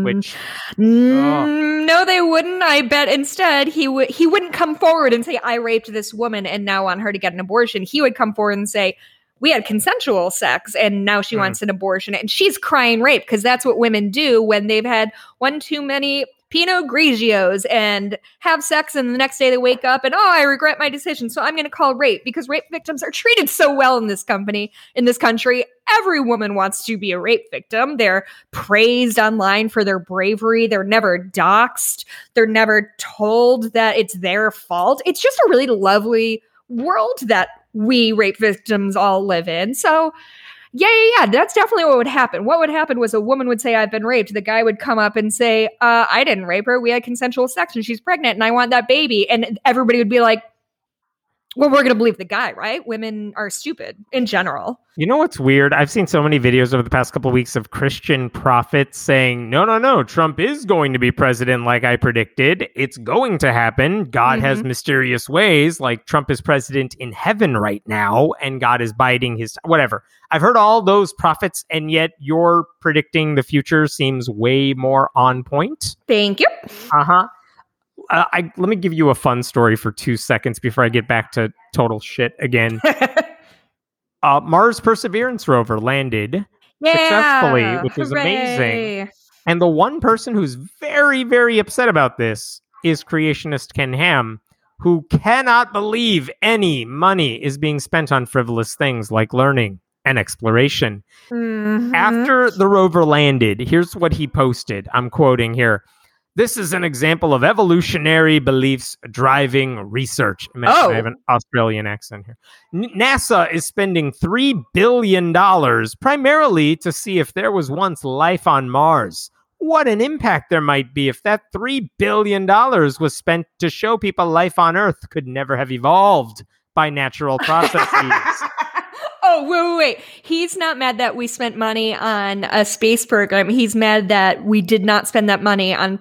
Which Mm, no, they wouldn't. I bet instead he would he wouldn't come forward and say I raped this woman and now want her to get an abortion. He would come forward and say we had consensual sex and now she Mm. wants an abortion and she's crying rape because that's what women do when they've had one too many Pinot Grigios and have sex and the next day they wake up and oh I regret my decision so I'm going to call rape because rape victims are treated so well in this company in this country. Every woman wants to be a rape victim. They're praised online for their bravery. They're never doxxed. They're never told that it's their fault. It's just a really lovely world that we rape victims all live in. So yeah, yeah, yeah. That's definitely what would happen. What would happen was a woman would say, I've been raped. The guy would come up and say, uh, I didn't rape her. We had consensual sex and she's pregnant and I want that baby. And everybody would be like, well, we're going to believe the guy, right? Women are stupid in general. You know what's weird? I've seen so many videos over the past couple of weeks of Christian prophets saying, "No, no, no, Trump is going to be president like I predicted. It's going to happen. God has mysterious ways, like Trump is president in heaven right now and God is biding his whatever." I've heard all those prophets and yet your predicting the future seems way more on point. Thank you. Uh-huh. Uh, I let me give you a fun story for 2 seconds before I get back to total shit again. Uh, Mars Perseverance rover landed Successfully, yeah, which is amazing. And the one person who's very, very upset about this is creationist Ken Ham, who cannot believe any money is being spent on frivolous things like learning and exploration. Mhm. After the rover landed, here's what he posted. I'm quoting here. This is an example of evolutionary beliefs driving research. Imagine Oh. I have an Australian accent here. NASA is spending $3 billion primarily to see if there was once life on Mars. What an impact there might be if that $3 billion was spent to show people life on Earth could never have evolved by natural processes. oh, wait, wait, wait. He's not mad that we spent money on a space program. He's mad that we did not spend that money on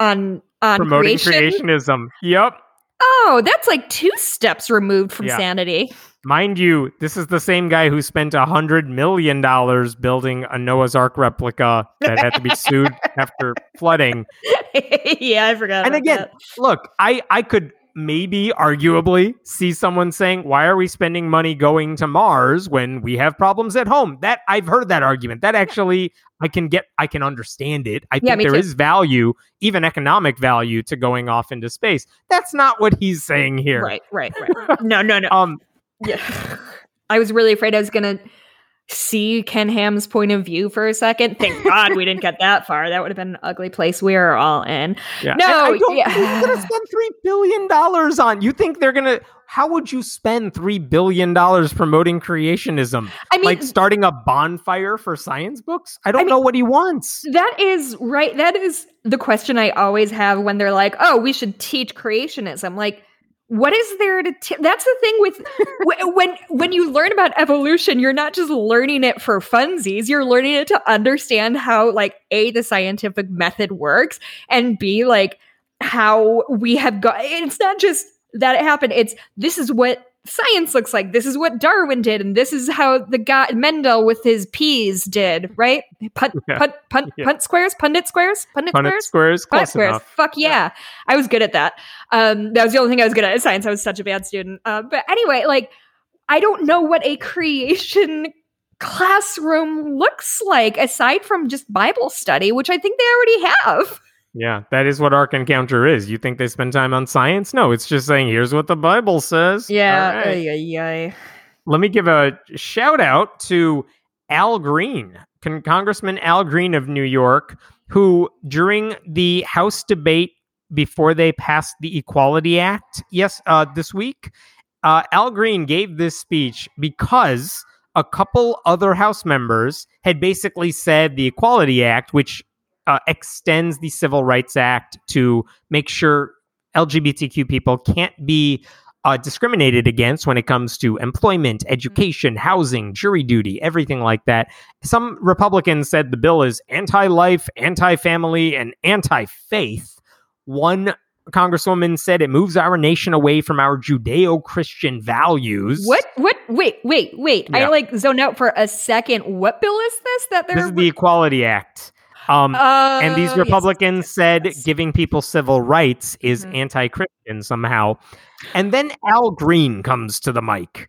on on Promoting creation. creationism. Yep. Oh, that's like two steps removed from Yeah. sanity. Mind you, this is the same guy who spent a hundred million dollars building a Noah's Ark replica that had to be sued after flooding. yeah, I forgot. And again, that. look, I I could maybe arguably see someone saying, "Why are we spending money going to Mars when we have problems at home?" That I've heard that argument. That actually I can get I can understand it. I Yeah, think there too. is value, even economic value to going off into space. That's not what he's saying here. right, right, right. No, no, no. Um Yeah. I was really afraid I was going to see Ken Ham's point of view for a second. Thank God we didn't get that far. That would have been an ugly place we are all in. Yeah. No, And I don't yeah. who's gonna spend three billion dollars on. You think they're gonna? How would you spend three billion dollars promoting creationism? I mean, like starting a bonfire for science books? I don't I mean- know what he wants. that is right. That is the question I always have when they're like, "Oh, we should teach creationism." Like, what is there to? T- That's the thing with when when you learn about evolution, you're not just learning it for funsies. You're learning it to understand how, like, a the scientific method works, and b like how we have got. It's not just that it happened. It's this is what science looks like. This is what Darwin did, and this is how the guy Mendel with his peas did. Right? Punt, Yeah. punt, punt, Yeah. punt squares, pundit squares, pundit, Punnett squares. squares, squares. enough. Fuck yeah. I was good at that. Um, that was the only thing I was good at science. I was such a bad student. Uh, but anyway, like, I don't know what a creation classroom looks like aside from just Bible study, which I think they already have. Yeah, that is what Ark Encounter is. You think they spend time on science? No, it's just saying here's what the Bible says. All right. yeah, yeah. Let me give a shout out to Al Green, Con- Congressman Al Green of New York, who during the House debate before they passed the Equality Act, yes, uh, this week, uh, Al Green gave this speech because a couple other House members had basically said the Equality Act, which uh, extends the Civil Rights Act to make sure LGBTQ people can't be uh, discriminated against when it comes to employment, education, housing, jury duty, everything like that. Some Republicans said the bill is anti life, anti family, and anti faith. One Congresswoman said it moves our nation away from our Judeo Christian values. What? What? Wait, wait, wait. I Yeah. like zoned out for a second. What bill is this that they're This is the Equality Act. Um, Uh, and these yes, Republicans yes, said yes. giving people civil rights is Mhm. anti Christian somehow. And then Al Green comes to the mic.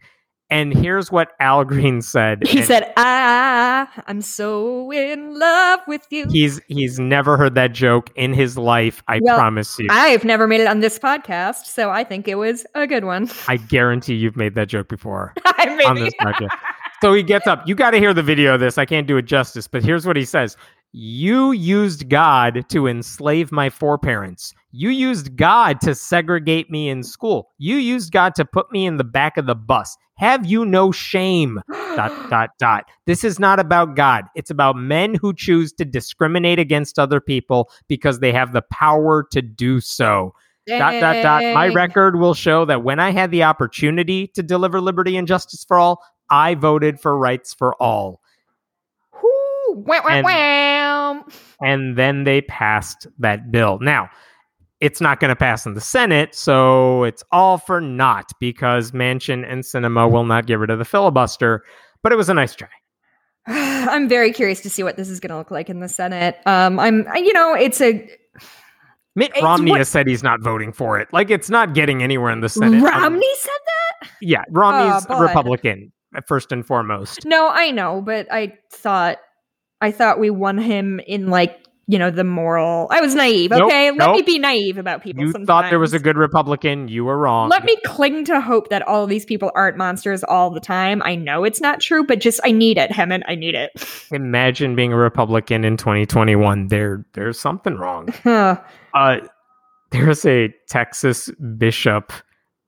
And here's what Al Green said. He and said, "Ah, I'm so in love with you." he's he's never heard that joke in his life. I Well, promise you. I've never made it on this podcast, so I think it was a good one. I guarantee you've made that joke before. On this podcast. So he gets up. You got to hear the video of this. I can't do it justice, but here's what he says. You used God to enslave my foreparents. You used God to segregate me in school. You used God to put me in the back of the bus. Have you no shame? Dot, dot, dot. This is not about God. It's about men who choose to discriminate against other people because they have the power to do so dot dot dot my record will show that when i had the opportunity to deliver liberty and justice for all i voted for rights for all Whoo, wah, wah, And- then they passed that bill. Now it's not going to pass in the senate so it's all for naught because Manchin and Sinema will not get rid of the filibuster but it was a nice try. I'm very curious to see what this is going to look like in the Senate. Um, I'm, you know, it's a mitt It's romney what- has said he's not voting for it. Like it's not getting anywhere in the senate. Um, Romney said that. yeah romney's Oh, a republican first and foremost. No, I know, but I thought, I thought we won him in like, you know, the moral. I was naive. Nope, Okay, let me be naive about people. you sometimes. thought there was a good republican you were wrong Let me cling to hope that all of these people aren't monsters all the time. I know it's not true, but just I need it, Hemant. I need it. imagine being a Republican in 2021. There, there's something wrong. Uh, there's a Texas bishop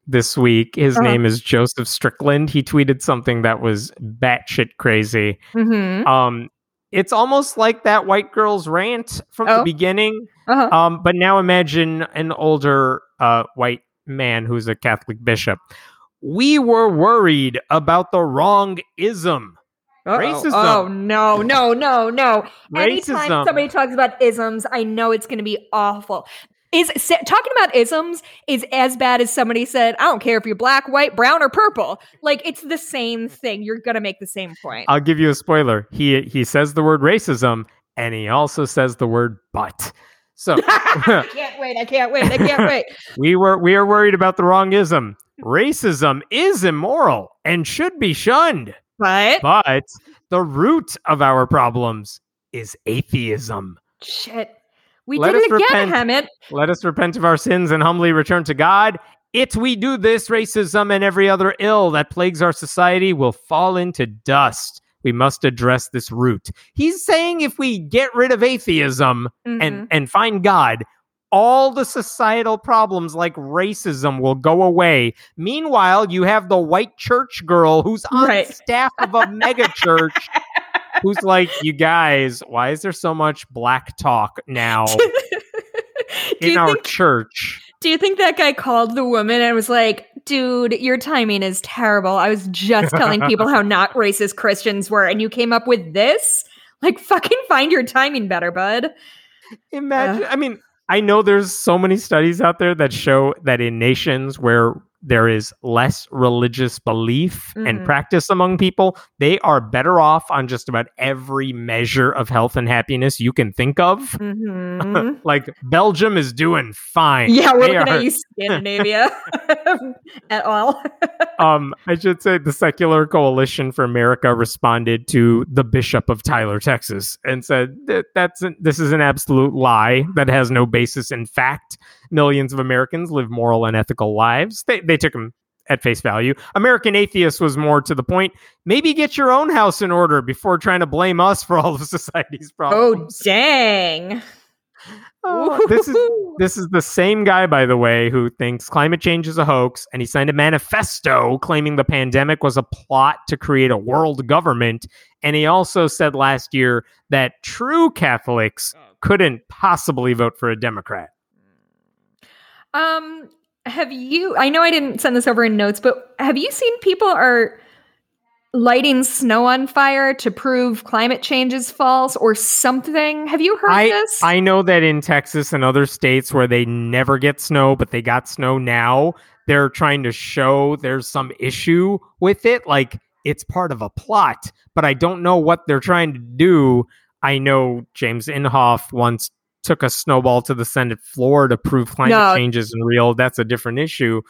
this week. His Uh-huh. name is Joseph Strickland. He tweeted something that was batshit crazy. Mhm. Um, it's almost like that white girl's rant from the Oh. beginning. Uh-huh. Um, but now imagine an older uh, white man who's a Catholic bishop. We were worried about the wrong ism. Uh-oh. racism. Oh no, no, no, no. Anytime somebody talks about isms, I know it's going to be awful. Is talking about isms is as bad as somebody said, "I don't care if you're black, white, brown, or purple." Like it's the same thing. You're going to make the same point. I'll give you a spoiler. He he says the word racism and he also says the word but. So I can't wait. I can't wait. I can't wait. we were we are worried about the wrong ism. Racism is immoral and should be shunned. But But the root of our problems is atheism. shit, we Let did it us again. Hemant. Let us repent of our sins and humbly return to God. It we do this, racism and every other ill that plagues our society will fall into dust. We must address this root. He's saying if we get rid of atheism Mhm. and, and find God, all the societal problems like racism will go away. Meanwhile, you have the white church girl who's on Right. staff of a mega church who's like, you guys, why is there so much black talk now in our think church? Do you think that guy called the woman and was like, dude, your timing is terrible. I was just telling people how not racist Christians were, and you came up with this? Like, fucking find your timing better, bud. Imagine, I mean, I know there's so many studies out there that show that in nations where there is less religious belief and Mhm. practice among people, they are better off on just about every measure of health and happiness you can think of. Mhm. like Belgium is doing fine. yeah, we're They looking are- at you, Scandinavia, at all. um, I should say the Secular Coalition for America responded to the Bishop of Tyler, Texas, and said that that's an, this is an absolute lie that has no basis in fact. Millions of Americans live moral and ethical lives. They they took him at face value. American Atheist was more to the point. Maybe get your own house in order before trying to blame us for all of society's problems. oh, dang. Oh, this is this is the same guy, by the way, who thinks climate change is a hoax, and he signed a manifesto claiming the pandemic was a plot to create a world government. And he also said last year that true Catholics couldn't possibly vote for a Democrat. Um, have you? I know I didn't send this over in notes, but have you seen people are lighting snow on fire to prove climate change is false or something? Have you heard I, this? I know that in Texas and other states where they never get snow, but they got snow now, they're trying to show there's some issue with it. Like it's part of a plot, but I don't know what they're trying to do. I know James Inhofe once took a snowball to the Senate floor to prove climate No. change isn't real. That's a different issue.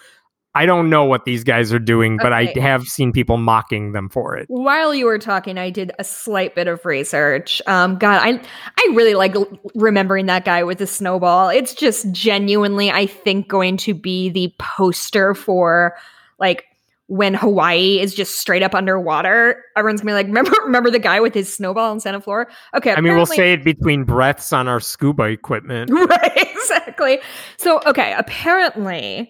I don't know what these guys are doing, but I have seen people mocking them for it. While you were talking, I did a slight bit of research. Um, God, I I really like l- remembering that guy with the snowball. It's just genuinely, I think, going to be the poster for like when Hawaii is just straight up underwater. Everyone's gonna be like, remember, remember the guy with his snowball in Santa Flora? Okay, I mean, we'll say it between breaths on our scuba equipment. right exactly so okay apparently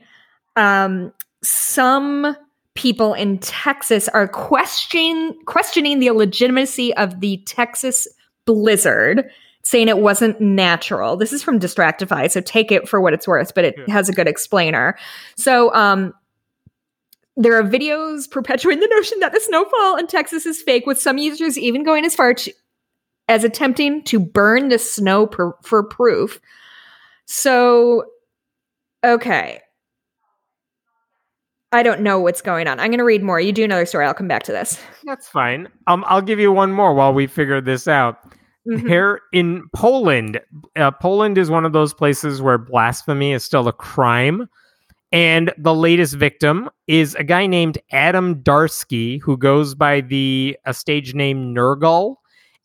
um some people in texas are questioning questioning the legitimacy of the texas blizzard saying it wasn't natural this is from distractify so take it for what it's worth but it Yeah. has a good explainer so um there are videos perpetuating the notion that the snowfall in Texas is fake, with some users even going as far to, as attempting to burn the snow per, for proof. So, okay. I don't know what's going on. I'm going to read more. You do another story. I'll come back to this. That's fine. Um, I'll give you one more while we figure this out. Mhm. Here in Poland, uh, Poland is one of those places where blasphemy is still a crime. And the latest victim is a guy named Adam Darski, who goes by the a stage name Nergal.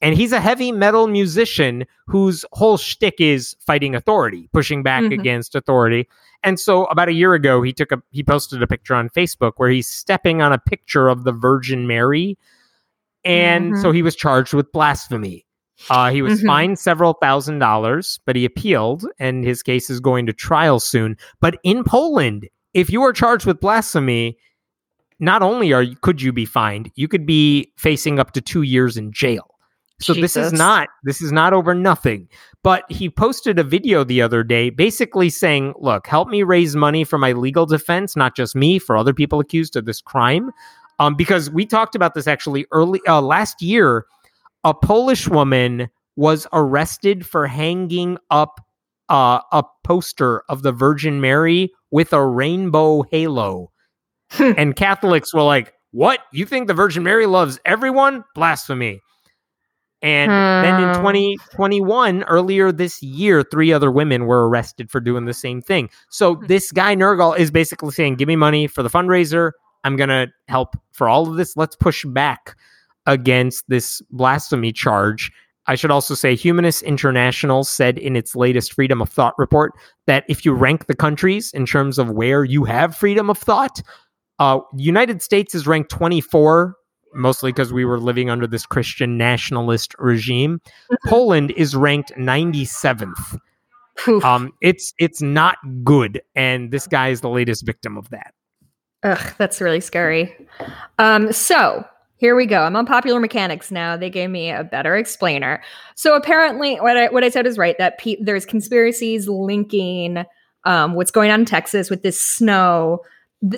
And he's a heavy metal musician whose whole shtick is fighting authority, pushing back Mhm. against authority. And so about a year ago, he took a he posted a picture on Facebook where he's stepping on a picture of the Virgin Mary. And Mhm. so he was charged with blasphemy. Uh, he was Mhm. fined several thousand dollars, but he appealed, and his case is going to trial soon. But in Poland, if you are charged with blasphemy, not only are you, could you be fined, you could be facing up to two years in jail. So this is not this is not over nothing. But he posted a video the other day, basically saying, "Look, help me raise money for my legal defense, not just me, for other people accused of this crime." Um, because we talked about this actually early uh, last year a Polish woman was arrested for hanging up uh, a poster of the Virgin Mary with a rainbow halo. and Catholics were like, What? You think the Virgin Mary loves everyone? Blasphemy. And then in Hmm. 2021, earlier this year, three other women were arrested for doing the same thing. So Hmm. this guy, Nergal, is basically saying, Give me money for the fundraiser. I'm going to help for all of this. Let's push back against this blasphemy charge. I should also say Humanist International said in its latest freedom of thought report that if you rank the countries in terms of where you have freedom of thought, uh, United States is ranked 24, mostly because we were living under this Christian nationalist regime. Poland is ranked 97th. Um, it's it's not good, and this guy is the latest victim of that. Ugh, that's really scary. Um, so here we go. I'm on popular mechanics now. They gave me a better explainer. So apparently, what I what I said is right. That pe- there's conspiracies linking um, what's going on in Texas with this snow.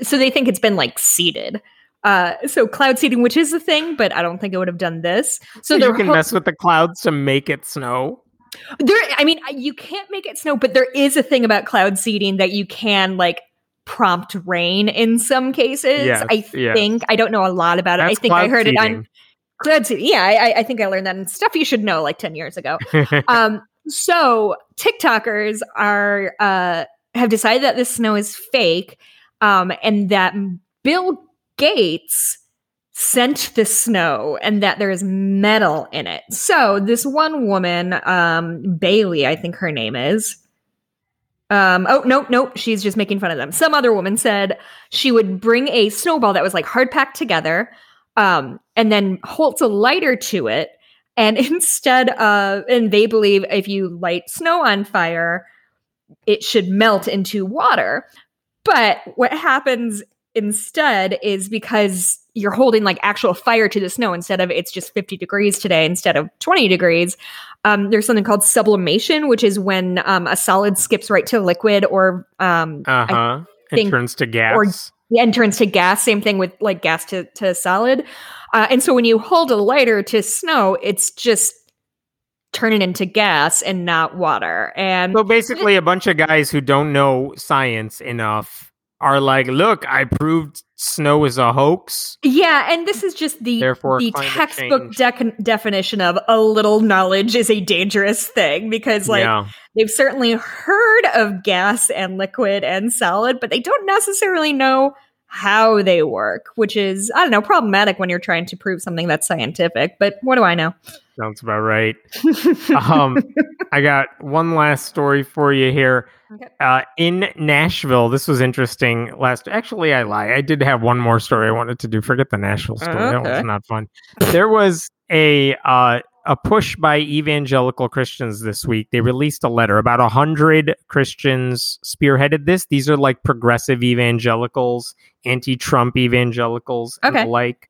So they think it's been like seeded. Uh, so cloud seeding, which is a thing, but I don't think it would have done this. So you can ho- mess with the clouds to make it snow. there. I mean, you can't make it snow, but there is a thing about cloud seeding that you can like prompt rain in some cases. Yes, I yes. think I don't know a lot about it. That's I think I heard it on seeding. cloud seeding. Yeah, I, I- I think I learned that in stuff you should know like ten years ago. um, so TikTokers are uh, have decided that this snow is fake, um, and that Bill Gates sent the snow and that there is metal in it. So this one woman, um, Bailey, I think her name is. Um, oh nope, nope, she's just making fun of them. Some other woman said she would bring a snowball that was like hard packed together, um, and then holds a lighter to it. And instead of, and they believe if you light snow on fire, it should melt into water. But what happens instead is because you're holding like actual fire to the snow instead of it's just 50 degrees today instead of 20 degrees. Um, there's something called sublimation, which is when um, a solid skips right to liquid or um, uh-huh. think Entrance to gas. the entrance to gas. Same thing with like gas to to solid. Uh, and so when you hold a lighter to snow, it's just turning into gas and not water. And so basically, a bunch of guys who don't know science enough are like, "Look, I proved snow is a hoax." yeah, and this is just the Therefore, the textbook dec- definition of a little knowledge is a dangerous thing because like yeah, they've certainly heard of gas and liquid and solid, but they don't necessarily know how they work, which is, I don't know, problematic when you're trying to prove something that's scientific. But what do I know? sounds about right. Um, I got one last story for you here. Okay. Uh, in Nashville, this was interesting. Last, actually, I lie. I did have one more story I wanted to do. Forget the Nashville story. That Okay. was not fun. There was a uh, a push by evangelical Christians this week. They released a letter. About a hundred Christians spearheaded this. These are like progressive evangelicals, anti-Trump evangelicals, and Okay. the like.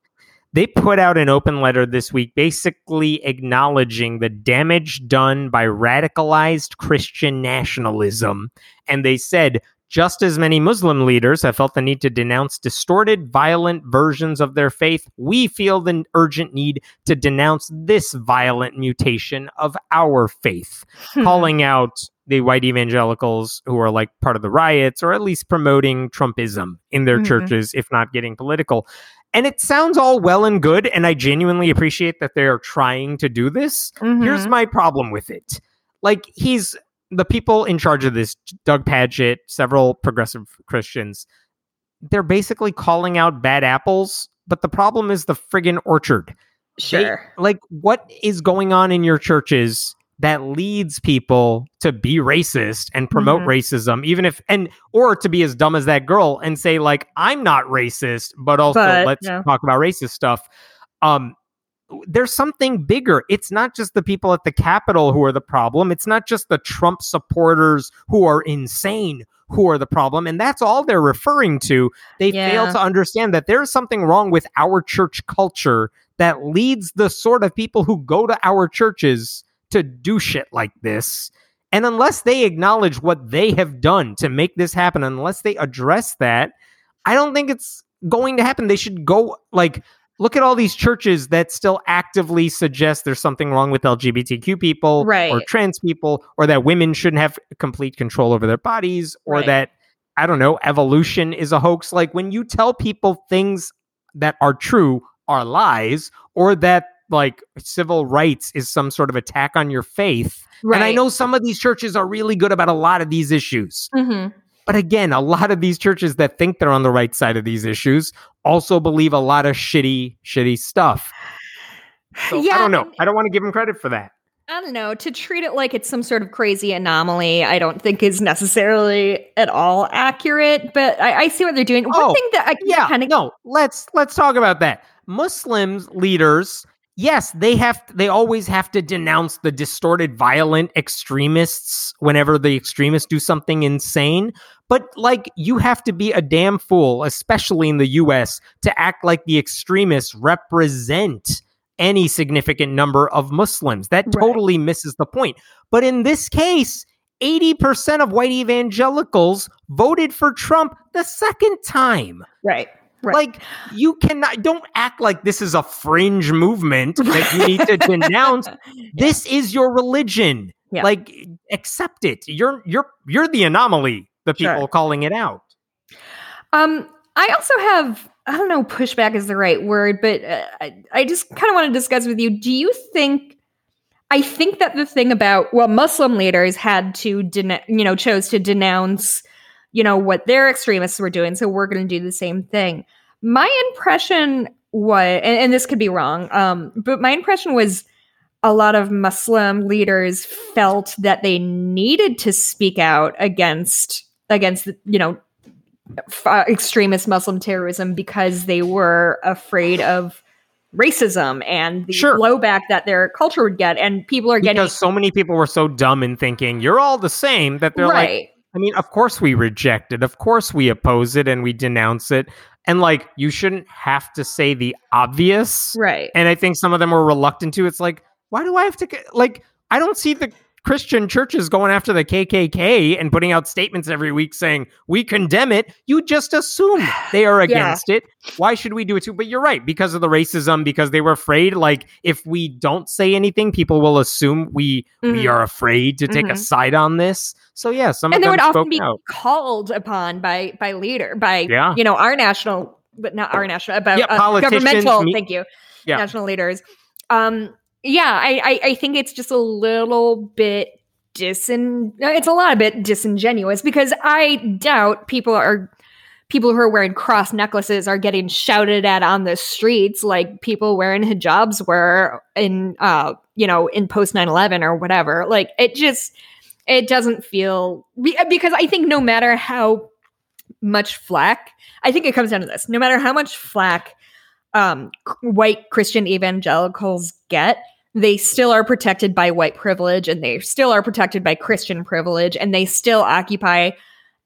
They put out an open letter this week basically acknowledging the damage done by radicalized Christian nationalism. And they said just as many Muslim leaders have felt the need to denounce distorted, violent versions of their faith, we feel the urgent need to denounce this violent mutation of our faith calling out the white evangelicals who are like part of the riots or at least promoting Trumpism in their Mhm. churches, if not getting political. And it sounds all well and good, and I genuinely appreciate that they are trying to do this. Here's Mhm. my problem with it. Like, he's the people in charge of this, Doug Pagitt, several progressive Christians, they're basically calling out bad apples, but the problem is the friggin' orchard they- sure. like what is going on in your churches that leads people to be racist and promote Mhm. racism even if and or to be as dumb as that girl and say like i'm not racist but also But, let's yeah. talk about racist stuff um there's something bigger it's not just the people at the capitol who are the problem it's not just the trump supporters who are insane who are the problem and that's all they're referring to they fail to understand that there's something wrong with our church culture that leads the sort of people who go to our churches to do shit like this. And unless they acknowledge what they have done to make this happen, unless they address that, I don't think it's going to happen. They should go like look at all these churches that still actively suggest there's something wrong with LGBTQ people right. or trans people or that women shouldn't have complete control over their bodies or Right. that I don't know, evolution is a hoax. Like when you tell people things that are true are lies or that like civil rights is some sort of attack on your faith. Right. And I know some of these churches are really good about a lot of these issues. Mhm. But again, a lot of these churches that think they're on the right side of these issues also believe a lot of shitty, shitty stuff. So yeah, I don't know. I don't want to give them credit for that. I don't know. To treat it like it's some sort of crazy anomaly, I don't think is necessarily at all accurate. But I, I see what they're doing. Oh, One thing that I Yeah, kind of no. Let's let's talk about that. Muslims leaders, yes, they have they always have to denounce the distorted, violent extremists whenever the extremists do something insane. But like, you have to be a damn fool, especially in the U.S., to act like the extremists represent any significant number of Muslims. That Right. totally misses the point. But in this case. 80% of white evangelicals voted for Trump the second time. right, right. Like you cannot don't act like this is a fringe movement that you need to denounce. This is your religion. Yeah. Like accept it. You're you're you're the anomaly. The Sure. people calling it out. Um, I also have I don't know pushback is the right word, but uh, I, I just kind of want to discuss with you. Do you think? I think that the thing about well, Muslim leaders had to den- you know chose to denounce you know what their extremists were doing, so we're going to do the same thing. My impression was, and, and this could be wrong, um, but my impression was a lot of Muslim leaders felt that they needed to speak out against against you know f- uh, extremist Muslim terrorism because they were afraid of racism and the Sure. blowback that their culture would get. And people are getting Because so many people were so dumb in thinking you're all the same that they're like, right. I mean, of course we reject it. Of course we oppose it and we denounce it. And like you shouldn't have to say the obvious. right. And I think some of them were reluctant to. It's like, why do I have to like I don't see the Christian churches going after the KKK and putting out statements every week saying we condemn it, you just assume they are against yeah. it. Why should we do it too? But you're right because of the racism, because they were afraid. Like if we don't say anything, people will assume we mm-hmm. we are afraid to take mm-hmm. a side on this. So yeah, some and they would often be out. called upon by by leader by yeah. you know our national, but not our national about yeah, uh, governmental. Me- thank you, yeah. national leaders. Um, yeah, I, I, I think it's just a little bit disin. It's a lot of bit disingenuous because I doubt people are people who are wearing cross necklaces are getting shouted at on the streets like people wearing hijabs were in uh you know in post 9-11 or whatever like it just it doesn't feel because i think no matter how much flack i think it comes down to this no matter how much flack um, white Christian evangelicals get, they still are protected by white privilege and they still are protected by Christian privilege and they still occupy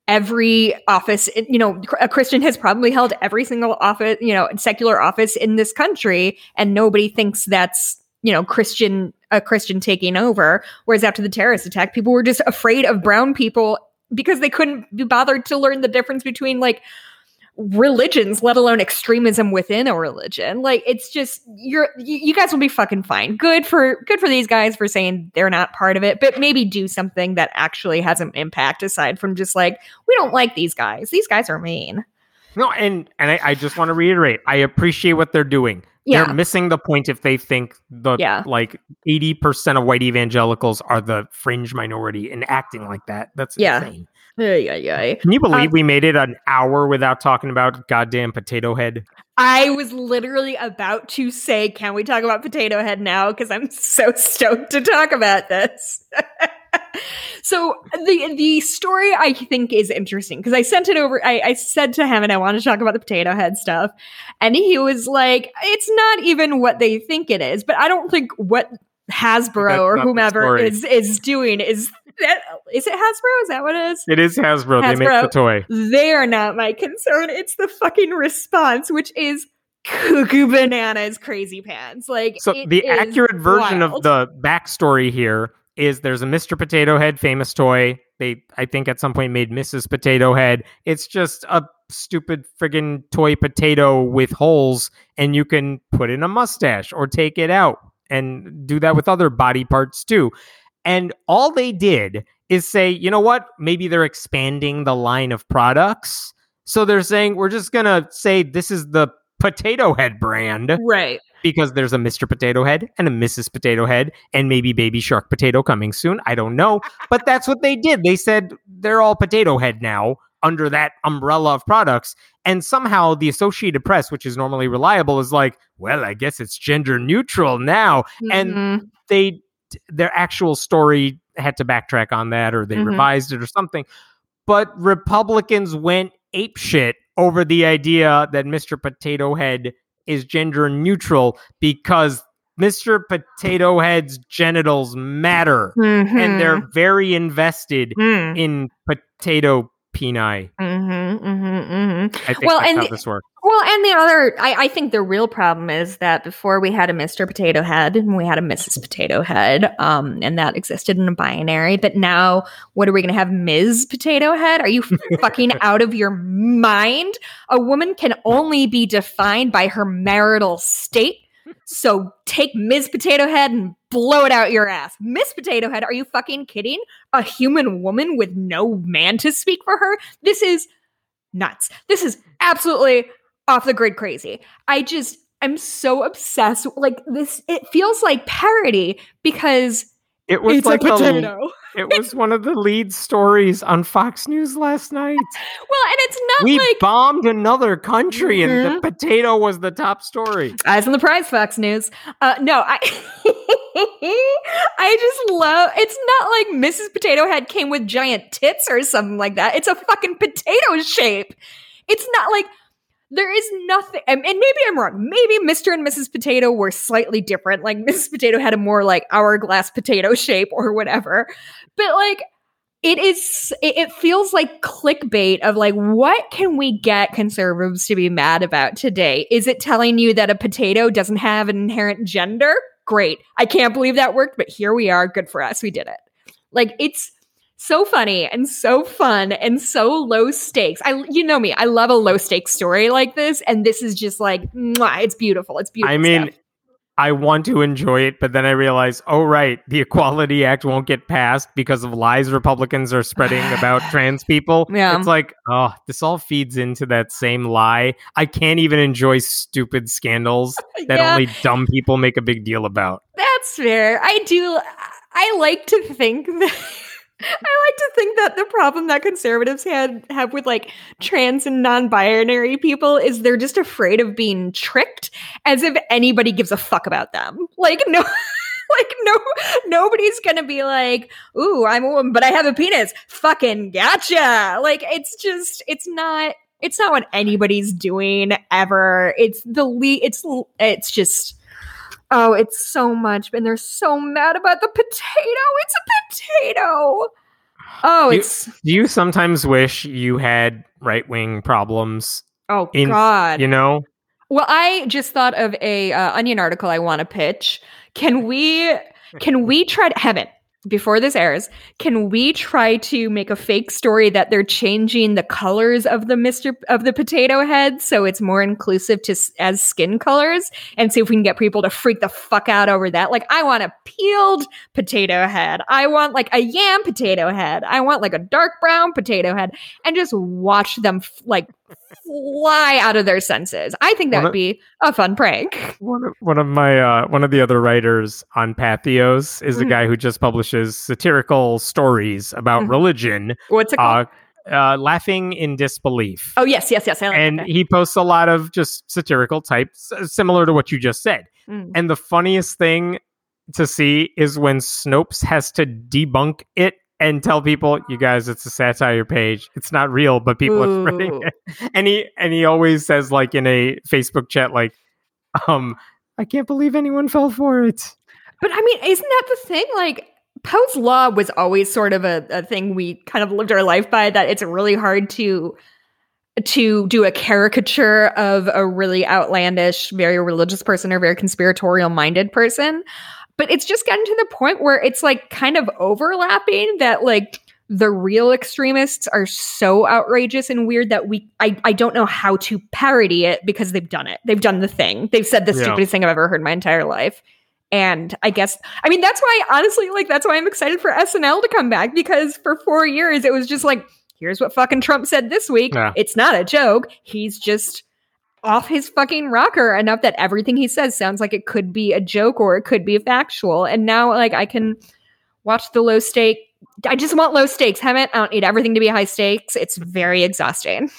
every office you know a christian has probably held every single office you know secular office in this country and nobody thinks that's you know christian a christian taking over. Whereas after the terrorist attack people were just afraid of brown people because they couldn't be bothered to learn the difference between like religions, let alone extremism within a religion. Like it's just you're you guys will be fucking fine. Good for good for these guys for saying they're not part of it, but maybe do something that actually has an impact aside from just like we don't like these guys. These guys are mean. No, and and I, I just want to reiterate, I appreciate what they're doing. Yeah. They're missing the point if they think the yeah. like 80% of white evangelicals are the fringe minority and acting like that. That's yeah. insane. Yeah, yeah, yeah. Can you believe um, we made it an hour without talking about goddamn Potato Head? I was literally about to say, "Can we talk about Potato Head now?" Because I'm so stoked to talk about this. so the the story I think is interesting because I sent it over. I, I said to him, and I want to talk about the Potato Head stuff, and he was like, "It's not even what they think it is." But I don't think what Hasbro That's or whomever is is doing is that is it Hasbro? Is that what it is? It is Hasbro. Hasbro. They make the toy. They are not my concern. It's the fucking response, which is cuckoo bananas, crazy pants. Like so, the accurate version wild. of the backstory here is there's a Mr. Potato Head famous toy. They, I think, at some point made Mrs. Potato Head. It's just a stupid friggin' toy potato with holes, and you can put in a mustache or take it out and do that with other body parts too. And all they did is say, you know what? Maybe they're expanding the line of products. So they're saying, we're just going to say this is the Potato Head brand. Right. Because there's a Mr. Potato Head and a Mrs. Potato Head and maybe Baby Shark Potato coming soon. I don't know. But that's what they did. They said they're all Potato Head now under that umbrella of products. And somehow the Associated Press, which is normally reliable, is like, well, I guess it's gender neutral now. Mm-hmm. And they their actual story had to backtrack on that or they mm-hmm. revised it or something. But Republicans went apeshit over the idea that Mr. Potato Head is gender neutral because Mr. Potato Head's genitals matter mm-hmm. and they're very invested mm. in potato peni. Mm-hmm, mm-hmm, mm-hmm. I think well, and how this works. Well, and the other, I, I, think the real problem is that before we had a Mr. Potato Head, and we had a Mrs. Potato Head, um, and that existed in a binary. But now, what are we going to have, Ms. Potato Head? Are you fucking out of your mind? A woman can only be defined by her marital state so take Ms. Potato Head and blow it out your ass. Miss Potato Head, are you fucking kidding? A human woman with no man to speak for her? This is nuts. This is absolutely off the grid crazy. I just I'm so obsessed. Like this, it feels like parody because it was it's like a potato. A, it was one of the lead stories on Fox News last night. well, and it's not we like bombed another country, mm-hmm. and the mm-hmm. potato was the top story. Eyes on the prize, Fox News. Uh, no, I. I just love it's not like Mrs. Potato Head came with giant tits or something like that. It's a fucking potato shape. It's not like there is nothing and maybe i'm wrong. Maybe mr and mrs potato were slightly different. Like mrs potato had a more like hourglass potato shape or whatever. But like it is it, feels like clickbait of like what can we get conservatives to be mad about today? Is it telling you that a potato doesn't have an inherent gender? Great. I can't believe that worked but here we are. Good for us. We did it. Like it's so funny and so fun and so low stakes. I you know me, I love a low stakes story like this and this is just like mwah, it's beautiful. It's beautiful. I mean, stuff. I want to enjoy it, but then I realize, oh right, the Equality Act won't get passed because of lies Republicans are spreading about trans people. Yeah. It's like, oh, this all feeds into that same lie. I can't even enjoy stupid scandals that Yeah. only dumb people make a big deal about. That's fair. I do. I like to think that. I like to think that the problem that conservatives had have with like trans and non-binary people is they're just afraid of being tricked, as if anybody gives a fuck about them. Like no, like no, nobody's gonna be like, "Ooh, I'm a woman, but I have a penis." Fucking gotcha. Like it's just, it's not. It's not what anybody's doing ever. It's the le- It's it's just. Oh, it's so much, and they're so mad about the potato. It's a potato. Oh, You- it's Do you sometimes wish you had right wing problems? oh in- god. You know, Well, I just thought of a uh, onion article I want to pitch. Can we can we try to have it before this airs? Can we try to make a fake story that they're changing the colors of the Mister of the potato head so it's more inclusive to as skin colors, and see if we can get people to freak the fuck out over that? Like, I want a peeled potato head. I want like a yam potato head. I want like a dark brown potato head, and just watch them like fly out of their senses. I think that One would of- be a fun prank. one of, one of my uh, one of the other writers on Patheos is a Mhm. guy who just publishes satirical stories about Mhm. religion. What's it called? Uh, uh, laughing in disbelief. oh yes, yes, yes. I like and that. he posts a lot of just satirical types uh, similar to what you just said. Mm. And the funniest thing to see is when Snopes has to debunk it and tell people, "You guys, it's a satire page. It's not real, but people are spreading it." And he and he always says, like in a Facebook chat, like, "Um, I can't believe anyone fell for it." But I mean, isn't that the thing? Like Poe's law was always sort of a, a thing we kind of lived our life by. That it's really hard to to do a caricature of a really outlandish, very religious person or very conspiratorial minded person. But it's just gotten to the point where it's like kind of overlapping that like the real extremists are so outrageous and weird that we I, I don't know how to parody it because they've done it. They've done the thing. They've said the Yeah. stupidest thing I've ever heard in my entire life. And I guess I mean that's why honestly like that's why I'm excited for SNL to come back because for 4 years it was just like here's what fucking Trump said this week. Yeah. It's not a joke. He's just off his fucking rocker enough that everything he says sounds like it could be a joke or it could be factual. And now like I can watch the low stake. I just want low stakes. Haven't I don't need everything to be high stakes. It's very exhausting.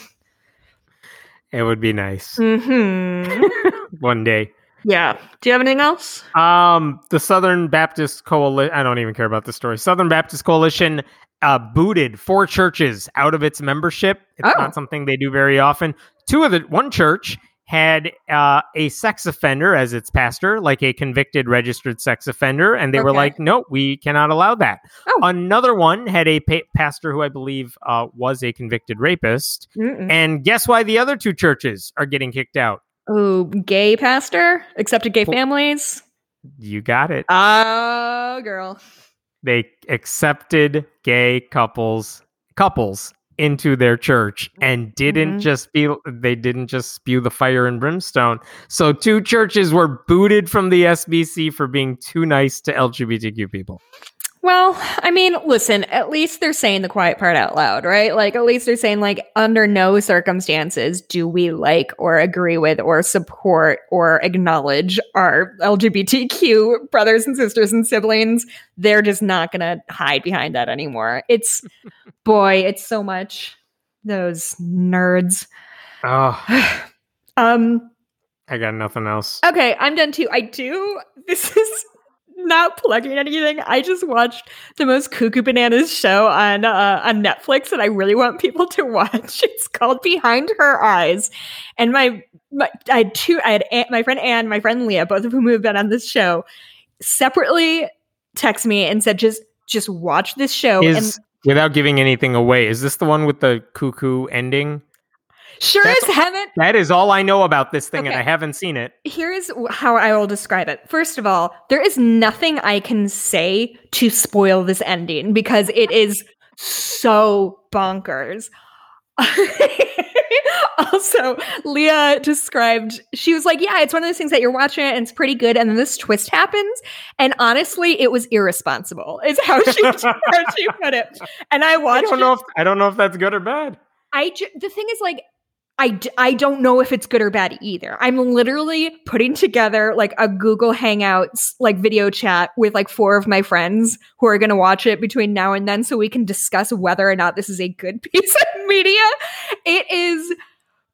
It would be nice Mm-hmm. one day. Yeah. Do you have anything else? Um, the Southern Baptist Coalition. I don't even care about the story. Southern Baptist Coalition uh, booted four churches out of its membership. It's Oh. not something they do very often. Two of the one church had uh, a sex offender as its pastor, like a convicted registered sex offender, and they were like, "No, we cannot allow that." Oh. Another one had a pa- pastor who I believe uh, was a convicted rapist, Mm-mm. and guess why the other two churches are getting kicked out? Oh, gay pastor accepted gay families. You got it. Oh, girl. They accepted gay couples couples into their church and didn't Mhm. just be they didn't just spew the fire and brimstone so two churches were booted from the SBC for being too nice to LGBTQ people Well, I mean, listen, at least they're saying the quiet part out loud, right? Like, at least they're saying, like, under no circumstances do we like or agree with or support or acknowledge our LGBTQ brothers and sisters and siblings. They're just not going to hide behind that anymore. It's, boy, it's so much. Those nerds. oh Um, I got nothing else Okay, I'm done too. I do. This is not plugging anything. I just watched the most cuckoo bananas show on uh, on Netflix that I really want people to watch. It's called Behind Her Eyes, and my, my I had two. I had Ann, my friend Anne, my friend Leah, both of whom have been on this show, separately text me and said just just watch this show. is and without giving anything away is this the one with the cuckoo ending Sure That's- as heaven. That is all I know about this thing, and I haven't seen it. Here's how I will describe it. First of all, there is nothing I can say to spoil this ending because it is so bonkers. also, Leah described, she was like, Yeah, it's one of those things that you're watching it and it's pretty good. And then this twist happens. And honestly, it was irresponsible, is how she, how she put it. And I I watched don't it know if I don't know if that's good or bad. I ju- the thing is like I, d- I don't know if it's good or bad either. I'm literally putting together like a Google Hangouts like video chat with like four of my friends who are going to watch it between now and then so we can discuss whether or not this is a good piece of media. It is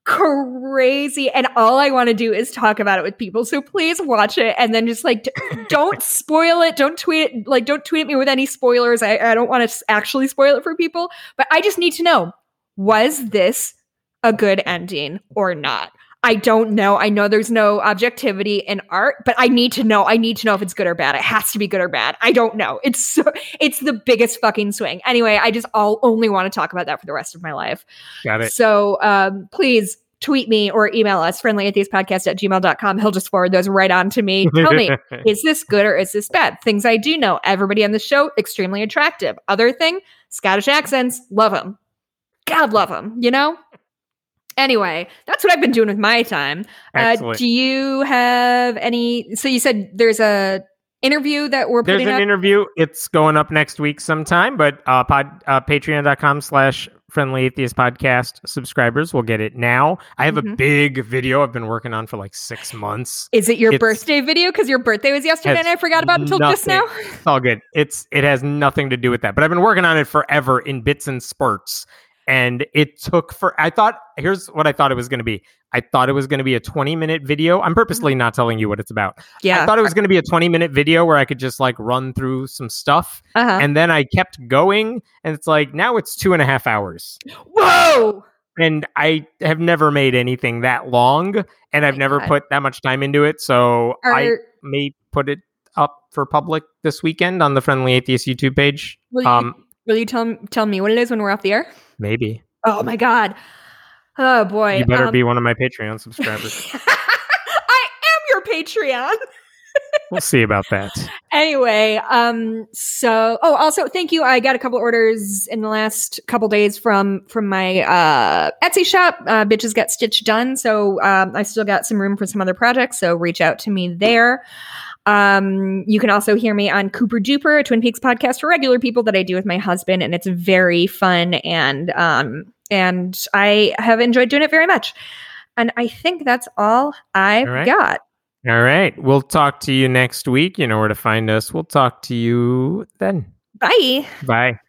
crazy and all I want to do is talk about it with people. So please watch it and then just like don't spoil it. Don't tweet it like don't tweet at me with any spoilers. I, I don't want to actually spoil it for people, but I just need to know was this a good ending or not? I don't know. I know there's no objectivity in art, but I need to know. I need to know if it's good or bad. It has to be good or bad. I don't know. It's so it's the biggest fucking swing. Anyway, I just all only want to talk about that for the rest of my life. Got it. So um, please tweet me or email us friendly atheist podcast at gmail.com. He'll just forward those right on to me. Tell me, is this good or is this bad? Things I do know. Everybody on the show, extremely attractive. Other thing, Scottish accents, love them. God love them, you know? Anyway, that's what I've been doing with my time. Uh, do you have any? So you said there's a interview that we're putting There's an up. interview. It's going up next week sometime, but uh, pod, uh, patreon.com slash friendly atheist podcast subscribers will get it now. I have a Mhm. big video I've been working on for like six months. Is it your it's- birthday video? Because your birthday was yesterday and I forgot about it until just now. It's all good. It's it has nothing to do with that. But I've been working on it forever in bits and spurts. And it took for I thought here's what I thought it was going to be. I thought it was going to be a 20 minute video. I'm purposely not telling you what it's about. Yeah. I thought it was going to be a 20 minute video where I could just like run through some stuff. uh-huh. And then I kept going, and it's like now it's two and a half hours. Whoa! And I have never made anything that long, and I've my never God. put that much time into it. So I may put it up for public this weekend on the Friendly Atheist YouTube page. will you, Um, will you tell tell me what it is when we're off the air? Maybe Oh my god! Oh boy! you better um, be one of my Patreon subscribers. I am your Patreon. we'll see about that. Anyway, um, so oh, also thank you. I got a couple orders in the last couple days from from my uh Etsy shop. Uh, bitches got stitched done, so um, I still got some room for some other projects. So reach out to me there. Um, you can also hear me on Cooper Duper, a Twin Peaks podcast for regular people that I do with my husband, and it's very fun and um and I have enjoyed doing it very much. And I think that's all I've All right. got. All right. We'll talk to you next week. You know where to find us. We'll talk to you then. Bye. Bye.